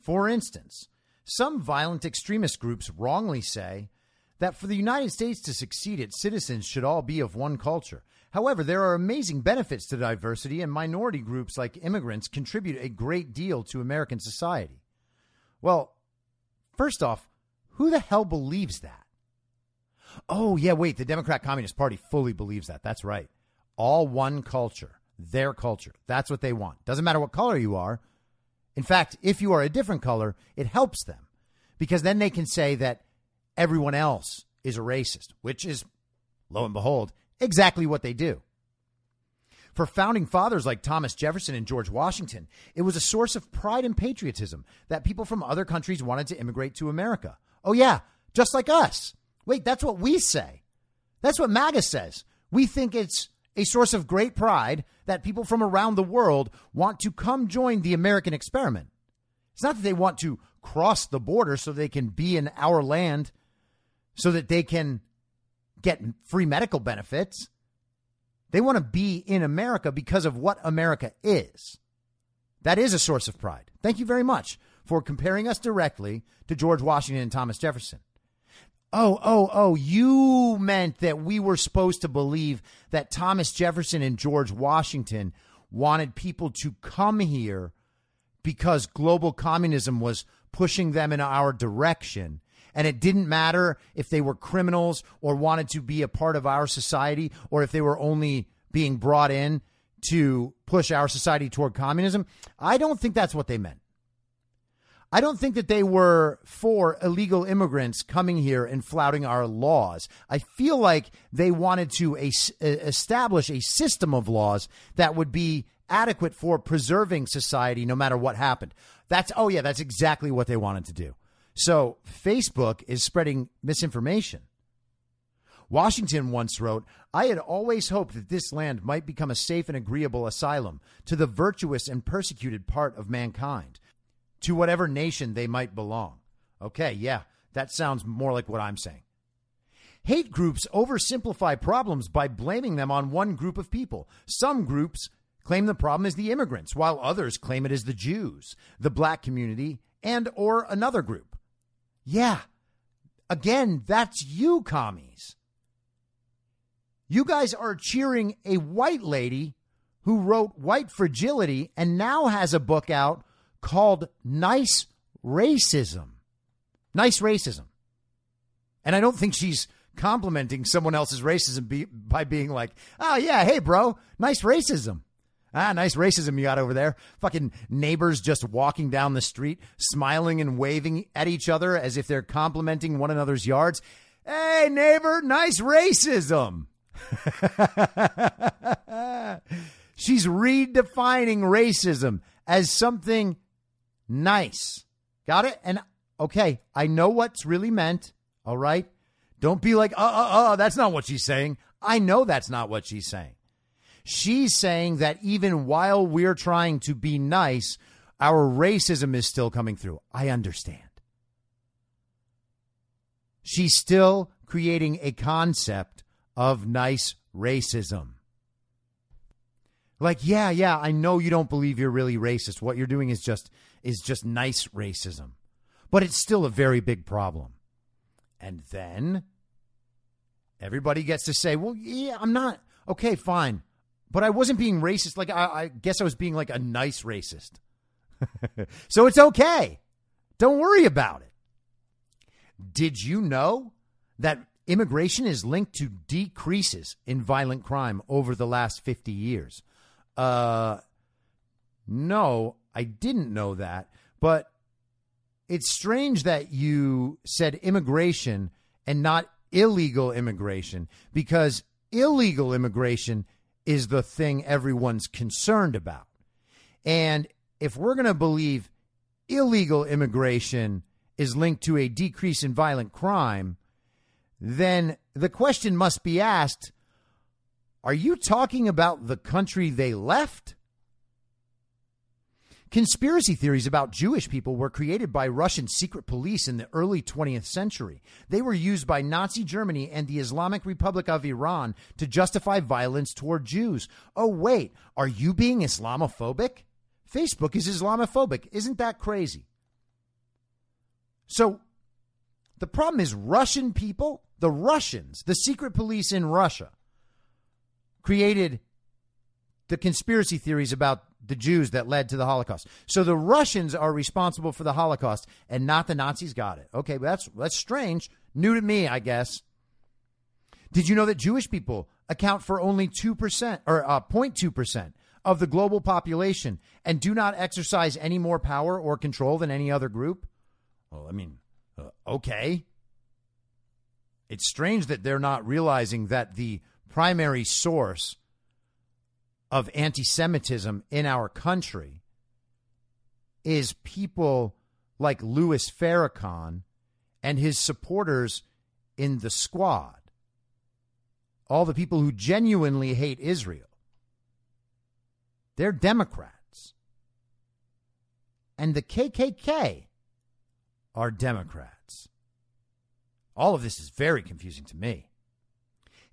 For instance, some violent extremist groups wrongly say that for the United States to succeed, its citizens should all be of one culture. However, there are amazing benefits to diversity, and minority groups like immigrants contribute a great deal to American society. Well, first off, who the hell believes that? Oh, yeah, wait, the Democrat Communist Party fully believes that. That's right. All one culture, their culture. That's what they want. Doesn't matter what color you are. In fact, if you are a different color, it helps them because then they can say that everyone else is a racist, which is, lo and behold, exactly what they do. For founding fathers like Thomas Jefferson and George Washington, it was a source of pride and patriotism that people from other countries wanted to immigrate to America. Oh, yeah, just like us. Wait, that's what we say. That's what MAGA says. We think it's a source of great pride that people from around the world want to come join the American experiment. It's not that they want to cross the border so they can be in our land, so that they can get free medical benefits. They want to be in America because of what America is. That is a source of pride. Thank you very much for comparing us directly to George Washington and Thomas Jefferson. Oh, oh, oh, you meant that we were supposed to believe that Thomas Jefferson and George Washington wanted people to come here because global communism was pushing them in our direction. And it didn't matter if they were criminals or wanted to be a part of our society or if they were only being brought in to push our society toward communism. I don't think that's what they meant. I don't think that they were for illegal immigrants coming here and flouting our laws. I feel like they wanted to establish a system of laws that would be adequate for preserving society no matter what happened. That's, oh, yeah, that's exactly what they wanted to do. So Facebook is spreading misinformation. Washington once wrote, I had always hoped that this land might become a safe and agreeable asylum to the virtuous and persecuted part of mankind to whatever nation they might belong. Okay, yeah, that sounds more like what I'm saying. Hate groups oversimplify problems by blaming them on one group of people. Some groups claim the problem is the immigrants, while others claim it is the Jews, the black community, and or another group. Yeah. Again, that's you commies. You guys are cheering a white lady who wrote White Fragility and now has a book out called nice racism. Nice racism. And I don't think she's complimenting someone else's racism be, by being like, oh, yeah, hey, bro, nice racism. Ah, nice racism you got over there. Fucking neighbors just walking down the street, smiling and waving at each other as if they're complimenting one another's yards. Hey, neighbor, nice racism. [laughs] She's redefining racism as something Nice. Got it? And okay, I know what's really meant. All right. Don't be like, uh, uh, uh, that's not what she's saying. I know that's not what she's saying. She's saying that even while we're trying to be nice, our racism is still coming through. I understand. She's still creating a concept of nice racism. Like, yeah, yeah, I know you don't believe you're really racist. What you're doing is just is just nice racism. But it's still a very big problem. And then everybody gets to say, well, yeah, I'm not. Okay, fine. But I wasn't being racist. Like, I, I guess I was being like a nice racist. [laughs] so it's okay. Don't worry about it. Did you know that immigration is linked to decreases in violent crime over the last 50 years? Uh, no, I didn't know that, but it's strange that you said immigration and not illegal immigration because illegal immigration is the thing everyone's concerned about. And if we're going to believe illegal immigration is linked to a decrease in violent crime, then the question must be asked are you talking about the country they left? Conspiracy theories about Jewish people were created by Russian secret police in the early 20th century. They were used by Nazi Germany and the Islamic Republic of Iran to justify violence toward Jews. Oh, wait, are you being Islamophobic? Facebook is Islamophobic. Isn't that crazy? So the problem is Russian people, the Russians, the secret police in Russia, created the conspiracy theories about the Jews that led to the Holocaust. So the Russians are responsible for the Holocaust and not the Nazis got it. Okay, but that's that's strange. New to me, I guess. Did you know that Jewish people account for only 2% or uh, 0.2% of the global population and do not exercise any more power or control than any other group? Well, I mean, uh, okay. It's strange that they're not realizing that the primary source of anti Semitism in our country is people like Louis Farrakhan and his supporters in the squad. All the people who genuinely hate Israel. They're Democrats. And the KKK are Democrats. All of this is very confusing to me.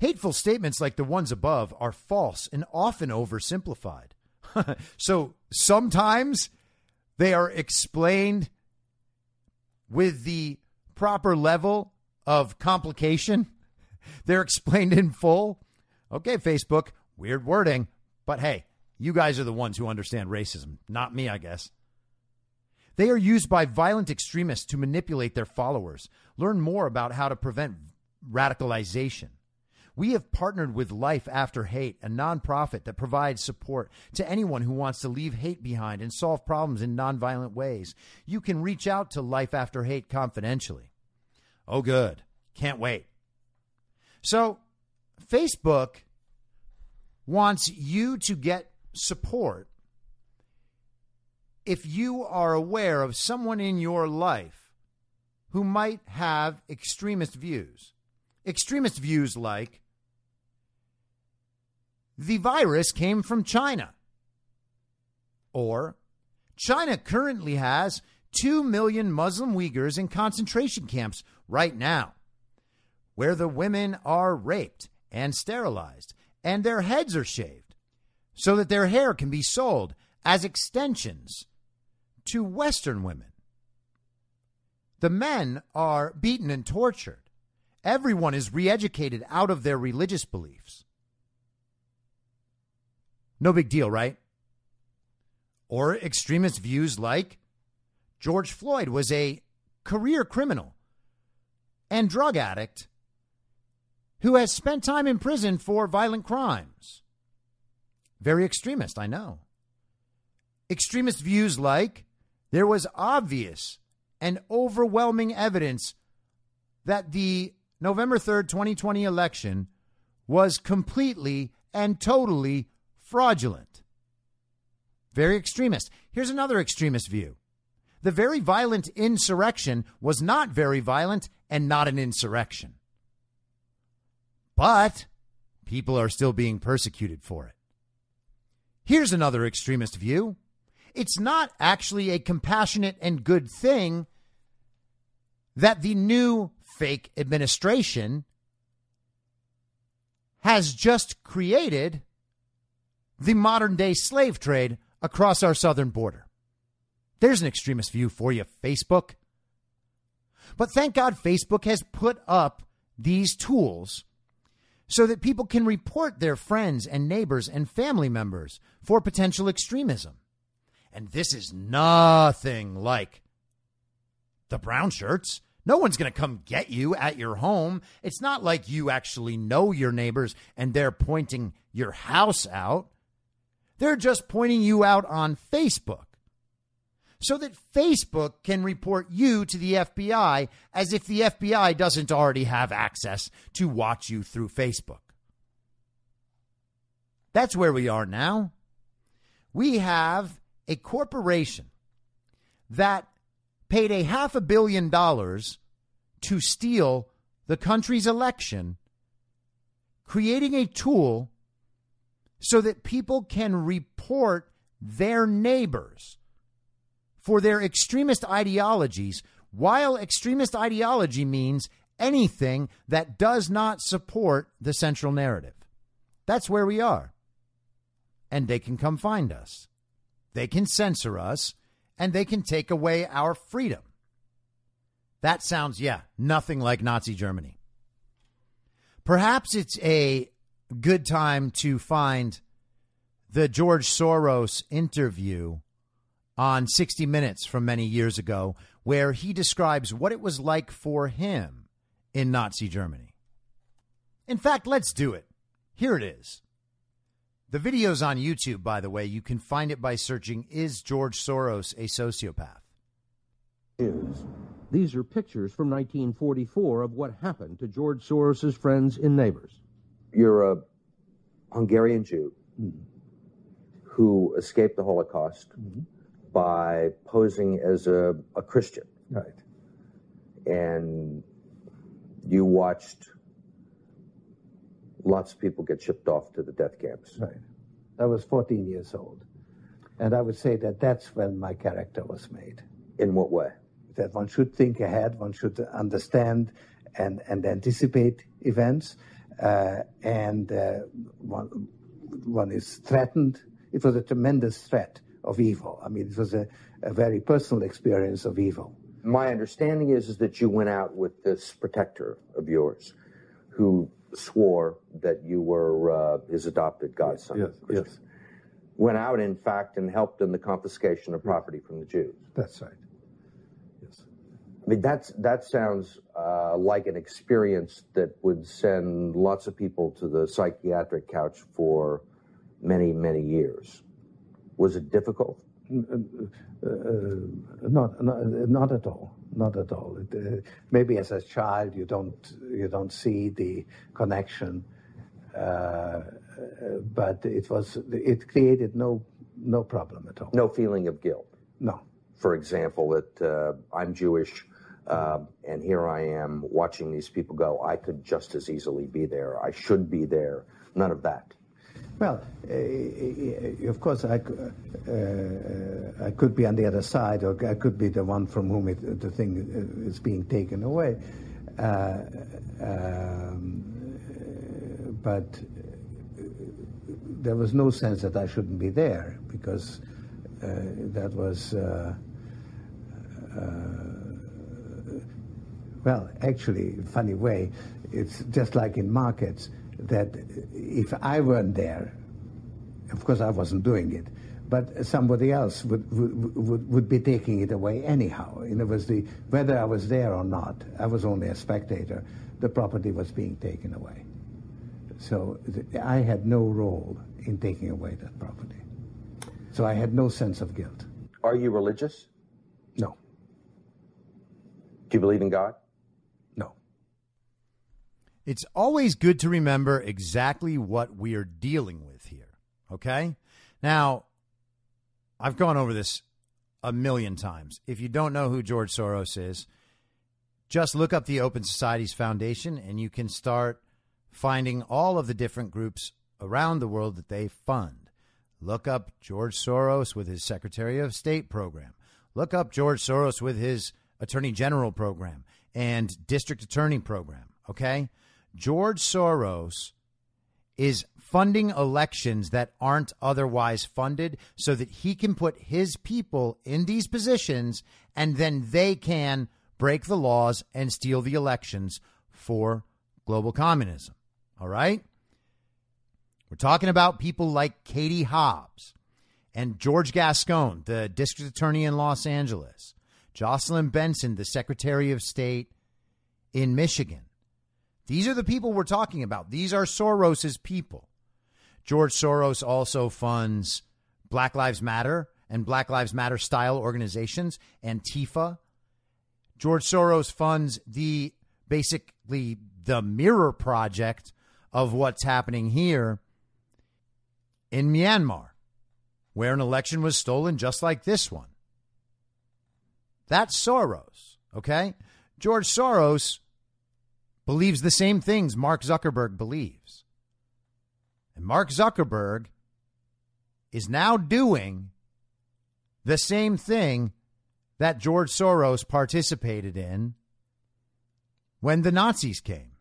Hateful statements like the ones above are false and often oversimplified. [laughs] so sometimes they are explained with the proper level of complication. [laughs] They're explained in full. Okay, Facebook, weird wording, but hey, you guys are the ones who understand racism, not me, I guess. They are used by violent extremists to manipulate their followers. Learn more about how to prevent radicalization. We have partnered with Life After Hate, a nonprofit that provides support to anyone who wants to leave hate behind and solve problems in nonviolent ways. You can reach out to Life After Hate confidentially. Oh, good. Can't wait. So, Facebook wants you to get support if you are aware of someone in your life who might have extremist views. Extremist views like the virus came from China. Or China currently has 2 million Muslim Uyghurs in concentration camps right now, where the women are raped and sterilized and their heads are shaved so that their hair can be sold as extensions to Western women. The men are beaten and tortured. Everyone is re educated out of their religious beliefs. No big deal, right? Or extremist views like George Floyd was a career criminal and drug addict who has spent time in prison for violent crimes. Very extremist, I know. Extremist views like there was obvious and overwhelming evidence that the November 3rd, 2020 election was completely and totally fraudulent. Very extremist. Here's another extremist view. The very violent insurrection was not very violent and not an insurrection. But people are still being persecuted for it. Here's another extremist view. It's not actually a compassionate and good thing that the new fake administration has just created the modern day slave trade across our southern border. There's an extremist view for you, Facebook. But thank God Facebook has put up these tools so that people can report their friends and neighbors and family members for potential extremism. And this is nothing like the brown shirts. No one's going to come get you at your home. It's not like you actually know your neighbors and they're pointing your house out. They're just pointing you out on Facebook so that Facebook can report you to the FBI as if the FBI doesn't already have access to watch you through Facebook. That's where we are now. We have a corporation that paid a half a billion dollars to steal the country's election, creating a tool so that people can report their neighbors for their extremist ideologies, while extremist ideology means anything that does not support the central narrative. That's where we are. And they can come find us. They can censor us and they can take away our freedom. That sounds, yeah, nothing like Nazi Germany. Perhaps it's a good time to find the George Soros interview on 60 Minutes from many years ago, where he describes what it was like for him in Nazi Germany. In fact, let's do it. Here it is. The video's on YouTube, by the way. You can find it by searching Is George Soros a Sociopath? Is. These are pictures from 1944 of what happened to George Soros's friends and neighbors. You're a Hungarian Jew mm-hmm. who escaped the Holocaust mm-hmm. by posing as a, a Christian. Right. And you watched lots of people get shipped off to the death camps. Right. I was 14 years old. And I would say that that's when my character was made. In what way? That one should think ahead, one should understand and, and anticipate events, and uh, one, one is threatened. It was a tremendous threat of evil. I mean, it was a, a very personal experience of evil. My understanding is, is that you went out with this protector of yours who swore that you were uh, his adopted godson. Yes, yes. Went out, in fact, and helped in the confiscation of property from the Jews. That's right. Mean, that's that sounds uh, like an experience that would send lots of people to the psychiatric couch for many, many years. Was it difficult? Uh, not, not, not at all. Not at all. It, uh, maybe as a child you don't you don't see the connection, uh, but it was it created no no problem at all. No feeling of guilt. No. For example, that uh, I'm Jewish, uh, and here I am watching these people go. I could just as easily be there. I should be there. None of that. Well, uh, of course, I, uh, I could be on the other side, or I could be the one from whom it, the thing is being taken away. Uh, um, but there was no sense that I shouldn't be there because that was. Uh, uh, well, actually, funny way, it's just like in markets that if I weren't there, of course I wasn't doing it, but somebody else would, would, would, would be taking it away anyhow. In other words, the, whether I was there or not, I was only a spectator, the property was being taken away. So th- I had no role in taking away that property. So I had no sense of guilt. Are you religious? No, Do you believe in God? It's always good to remember exactly what we are dealing with here. Okay? Now, I've gone over this a million times. If you don't know who George Soros is, just look up the Open Societies Foundation and you can start finding all of the different groups around the world that they fund. Look up George Soros with his Secretary of State program. Look up George Soros with his Attorney General program and District Attorney program. Okay? George Soros is funding elections that aren't otherwise funded so that he can put his people in these positions and then they can break the laws and steal the elections for global communism. All right? We're talking about people like Katie Hobbs and George Gascon, the district attorney in Los Angeles, Jocelyn Benson, the secretary of state in Michigan. These are the people we're talking about. These are Soros's people. George Soros also funds Black Lives Matter and Black Lives Matter style organizations, Antifa. George Soros funds the basically the mirror project of what's happening here in Myanmar, where an election was stolen just like this one. That's Soros, okay? George Soros believes the same things Mark Zuckerberg believes. And Mark Zuckerberg is now doing the same thing that George Soros participated in when the Nazis came.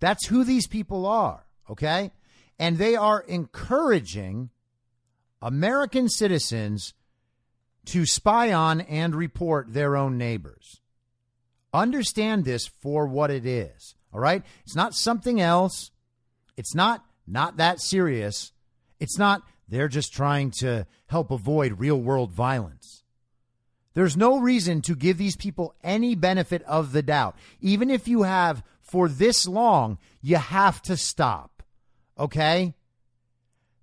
That's who these people are, okay? And they are encouraging American citizens to spy on and report their own neighbors. Understand this for what it is, all right? It's not something else. It's not not that serious. It's not they're just trying to help avoid real world violence. There's no reason to give these people any benefit of the doubt. Even if you have for this long, you have to stop. Okay?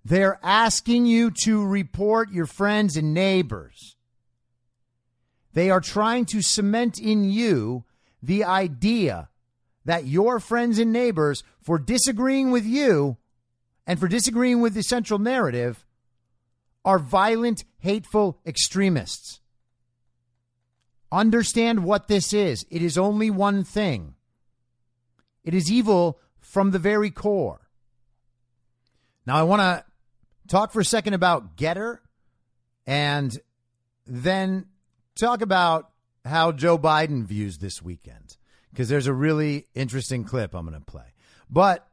They're asking you to report your friends and neighbors. They are trying to cement in you the idea that your friends and neighbors, for disagreeing with you and for disagreeing with the central narrative, are violent, hateful extremists. Understand what this is. It is only one thing. It is evil from the very core. Now, I want to talk for a second about Gettr and then talk about how Joe Biden views this weekend because there's a really interesting clip I'm going to play. But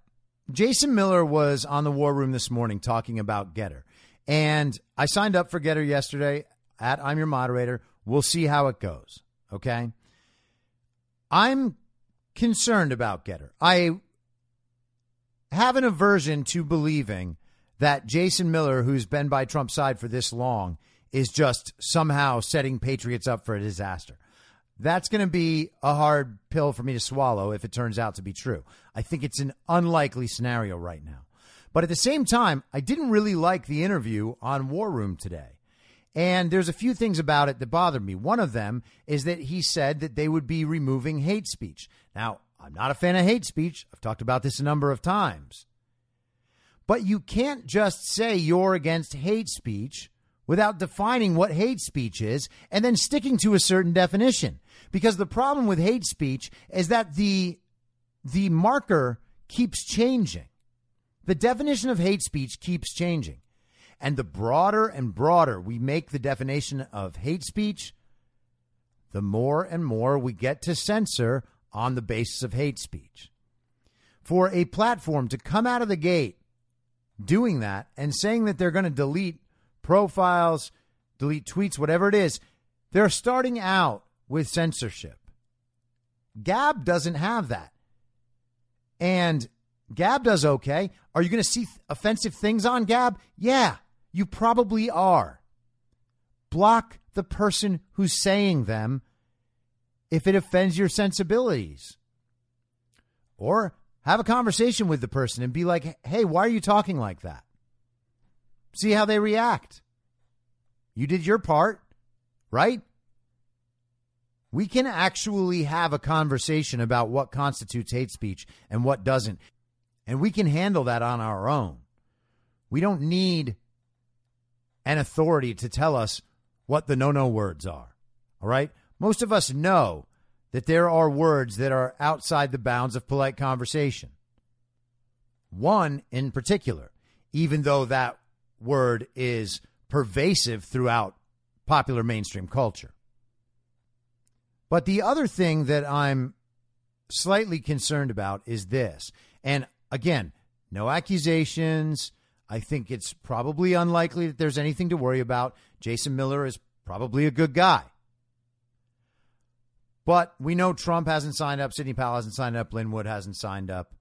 Jason Miller was on the War Room this morning talking about Gettr. And I signed up for Gettr yesterday at I'm Your Moderator. We'll see how it goes. Okay. I'm concerned about Gettr. I have an aversion to believing that Jason Miller, who's been by Trump's side for this long, is just somehow setting patriots up for a disaster. That's going to be a hard pill for me to swallow if it turns out to be true. I think it's an unlikely scenario right now. But at the same time, I didn't really like the interview on War Room today. And there's a few things about it that bothered me. One of them is that he said that they would be removing hate speech. Now, I'm not a fan of hate speech. I've talked about this a number of times. But you can't just say you're against hate speech without defining what hate speech is and then sticking to a certain definition. Because the problem with hate speech is that the the marker keeps changing. The definition of hate speech keeps changing. And the broader and broader we make the definition of hate speech, the more and more we get to censor on the basis of hate speech. For a platform to come out of the gate doing that and saying that they're going to delete profiles, delete tweets, whatever it is, they're starting out with censorship. Gab doesn't have that. And Gab does okay. Are you going to see offensive things on Gab? Yeah, you probably are. Block the person who's saying them if it offends your sensibilities. Or have a conversation with the person and be like, hey, why are you talking like that? See how they react. You did your part, right? We can actually have a conversation about what constitutes hate speech and what doesn't. And we can handle that on our own. We don't need an authority to tell us what the no no words are. All right? Most of us know that there are words that are outside the bounds of polite conversation. One in particular, even though that word is pervasive throughout popular mainstream culture. But the other thing that I'm slightly concerned about is this. And again, no accusations. I think it's probably unlikely that there's anything to worry about. Jason Miller is probably a good guy. But we know Trump hasn't signed up, Sidney Powell hasn't signed up, Lin Wood hasn't signed up,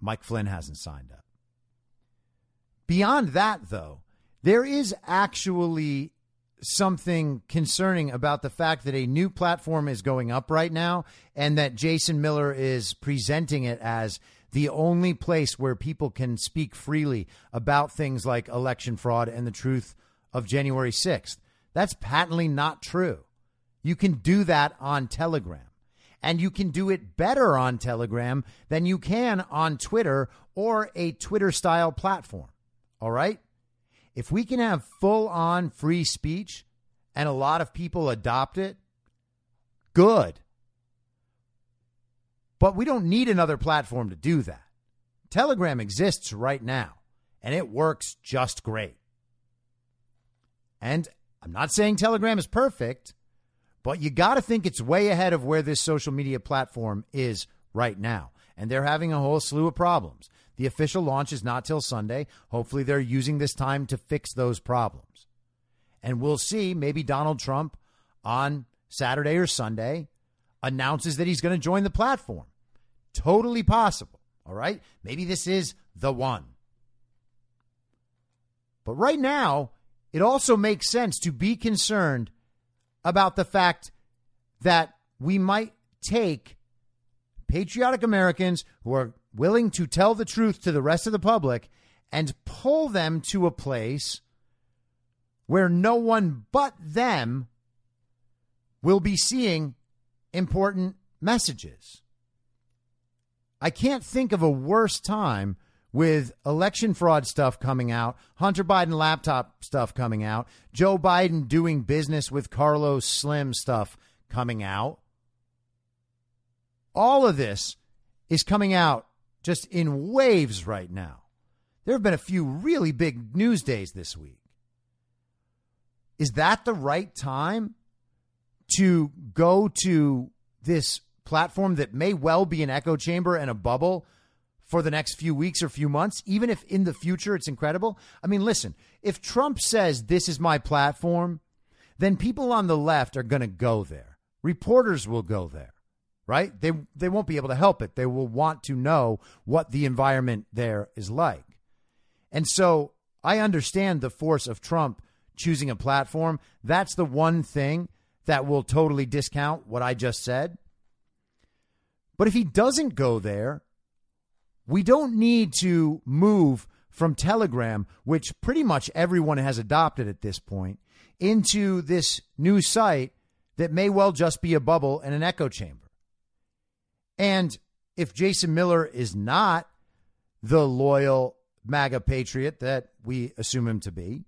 Mike Flynn hasn't signed up. Beyond that, though, there is actually something concerning about the fact that a new platform is going up right now and that Jason Miller is presenting it as the only place where people can speak freely about things like election fraud and the truth of January 6th. That's patently not true. You can do that on Telegram. And you can do it better on Telegram than you can on Twitter or a Twitter style platform. All right? If we can have full on free speech and a lot of people adopt it, good. But we don't need another platform to do that. Telegram exists right now, and it works just great. And I'm not saying Telegram is perfect, but you got to think it's way ahead of where this social media platform is right now. And they're having a whole slew of problems. The official launch is not till Sunday. Hopefully, they're using this time to fix those problems. And we'll see. Maybe Donald Trump on Saturday or Sunday announces that he's going to join the platform. Totally possible. All right. Maybe this is the one. But right now, it also makes sense to be concerned about the fact that we might take patriotic Americans who are willing to tell the truth to the rest of the public and pull them to a place where no one but them will be seeing important messages. I can't think of a worse time with election fraud stuff coming out, Hunter Biden laptop stuff coming out, Joe Biden doing business with Carlos Slim stuff coming out. All of this is coming out just in waves right now. There have been a few really big news days this week. Is that the right time to go to this platform that may well be an echo chamber and a bubble for the next few weeks or few months, even if in the future it's incredible? I mean, listen, if Trump says this is my platform, then people on the left are going to go there. Reporters will go there, right? They they won't be able to help it. They will want to know what the environment there is like. And so I understand the force of Trump choosing a platform. That's the one thing that will totally discount what I just said. But if he doesn't go there, we don't need to move from Telegram, which pretty much everyone has adopted at this point, into this new site that may well just be a bubble and an echo chamber. And if Jason Miller is not the loyal MAGA patriot that we assume him to be,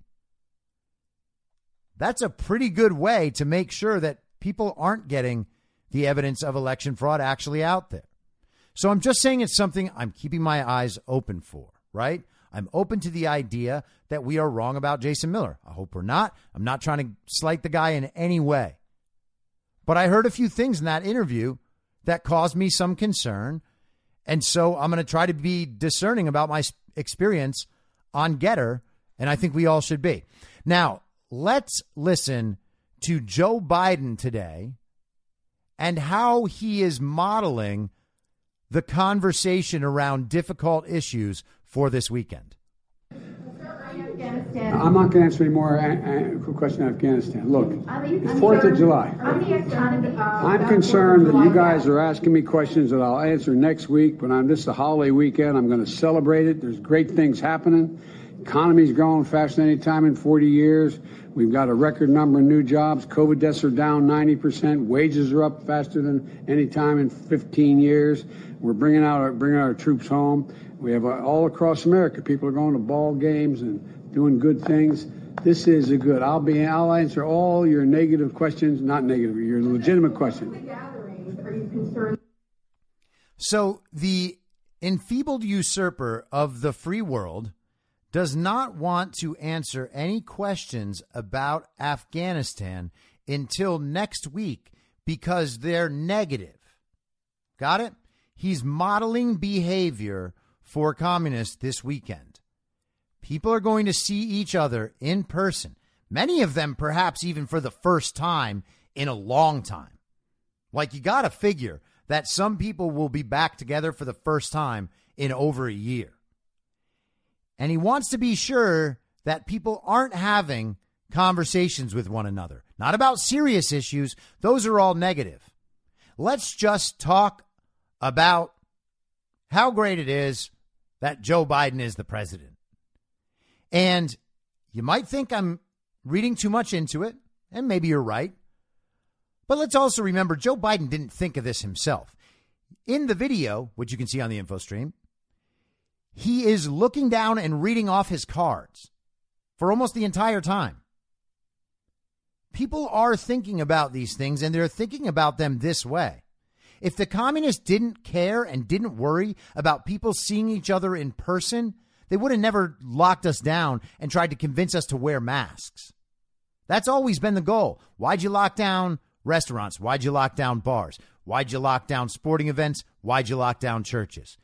that's a pretty good way to make sure that people aren't getting the evidence of election fraud actually out there. So I'm just saying it's something I'm keeping my eyes open for, right? I'm open to the idea that we are wrong about Jason Miller. I hope we're not. I'm not trying to slight the guy in any way. But I heard a few things in that interview that caused me some concern. And so I'm going to try to be discerning about my experience on Gettr. And I think we all should be. Now, let's listen to Joe Biden today and how he is modeling the conversation around difficult issues for this weekend. I'm not going to answer any more uh, uh, a- question on Afghanistan. Look, it's Fourth of July. I'm concerned that you guys are asking me questions that I'll answer next week. But on this is a holiday weekend. I'm going to celebrate it. There's great things happening. Economy's growing faster than any time in 40 years. We've got a record number of new jobs. COVID deaths are down 90%. Wages are up faster than any time in 15 years. We're bringing out our, bringing our troops home. We have uh, all across America. People are going to ball games and doing good things. This is a good. I'll be. I'll answer all your negative questions. Not negative. Your legitimate questions. So the enfeebled usurper of the free world does not want to answer any questions about Afghanistan until next week because they're negative. Got it? He's modeling behavior for communists this weekend. People are going to see each other in person, many of them perhaps even for the first time in a long time. Like you got to figure that some people will be back together for the first time in over a year. And he wants to be sure that people aren't having conversations with one another, not about serious issues. Those are all negative. Let's just talk about how great it is that Joe Biden is the president. And you might think I'm reading too much into it, and maybe you're right. But let's also remember Joe Biden didn't think of this himself. In the video, which you can see on the info stream, he is looking down and reading off his cards for almost the entire time. People are thinking about these things and they're thinking about them this way. If the communists didn't care and didn't worry about people seeing each other in person, they would have never locked us down and tried to convince us to wear masks. That's always been the goal. Why'd you lock down restaurants? Why'd you lock down bars? Why'd you lock down sporting events? Why'd you lock down churches?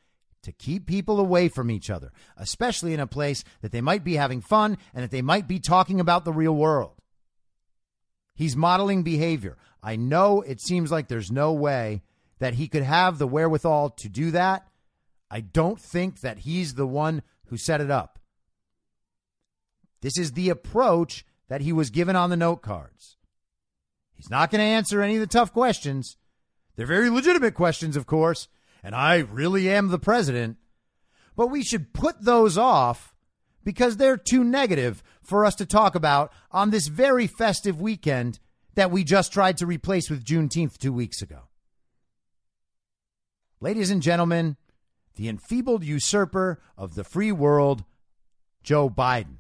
To keep people away from each other, especially in a place that they might be having fun and that they might be talking about the real world. He's modeling behavior. I know it seems like there's no way that he could have the wherewithal to do that. I don't think that he's the one who set it up. This is the approach that he was given on the note cards. He's not going to answer any of the tough questions. They're very legitimate questions, of course, and I really am the president. But we should put those off because they're too negative for us to talk about on this very festive weekend that we just tried to replace with Juneteenth two weeks ago. Ladies and gentlemen, the enfeebled usurper of the free world, Joe Biden.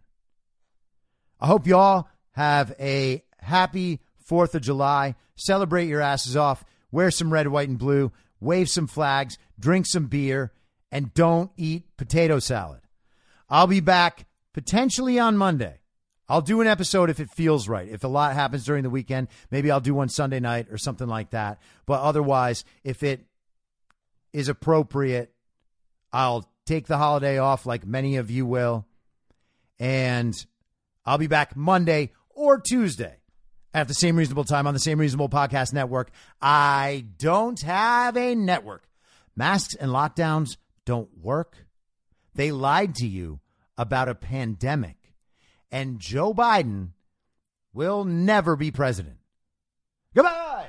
I hope you all have a happy 4th of July. Celebrate your asses off. Wear some red, white, and blue. Wave some flags. Drink some beer. And don't eat potato salad. I'll be back potentially on Monday. I'll do an episode if it feels right. If a lot happens during the weekend, maybe I'll do one Sunday night or something like that. But otherwise, if it is appropriate, I'll take the holiday off like many of you will. And I'll be back Monday or Tuesday at the same reasonable time on the same reasonable podcast network. I don't have a network. Masks and lockdowns don't work. They lied to you about a pandemic. And Joe Biden will never be president. Goodbye.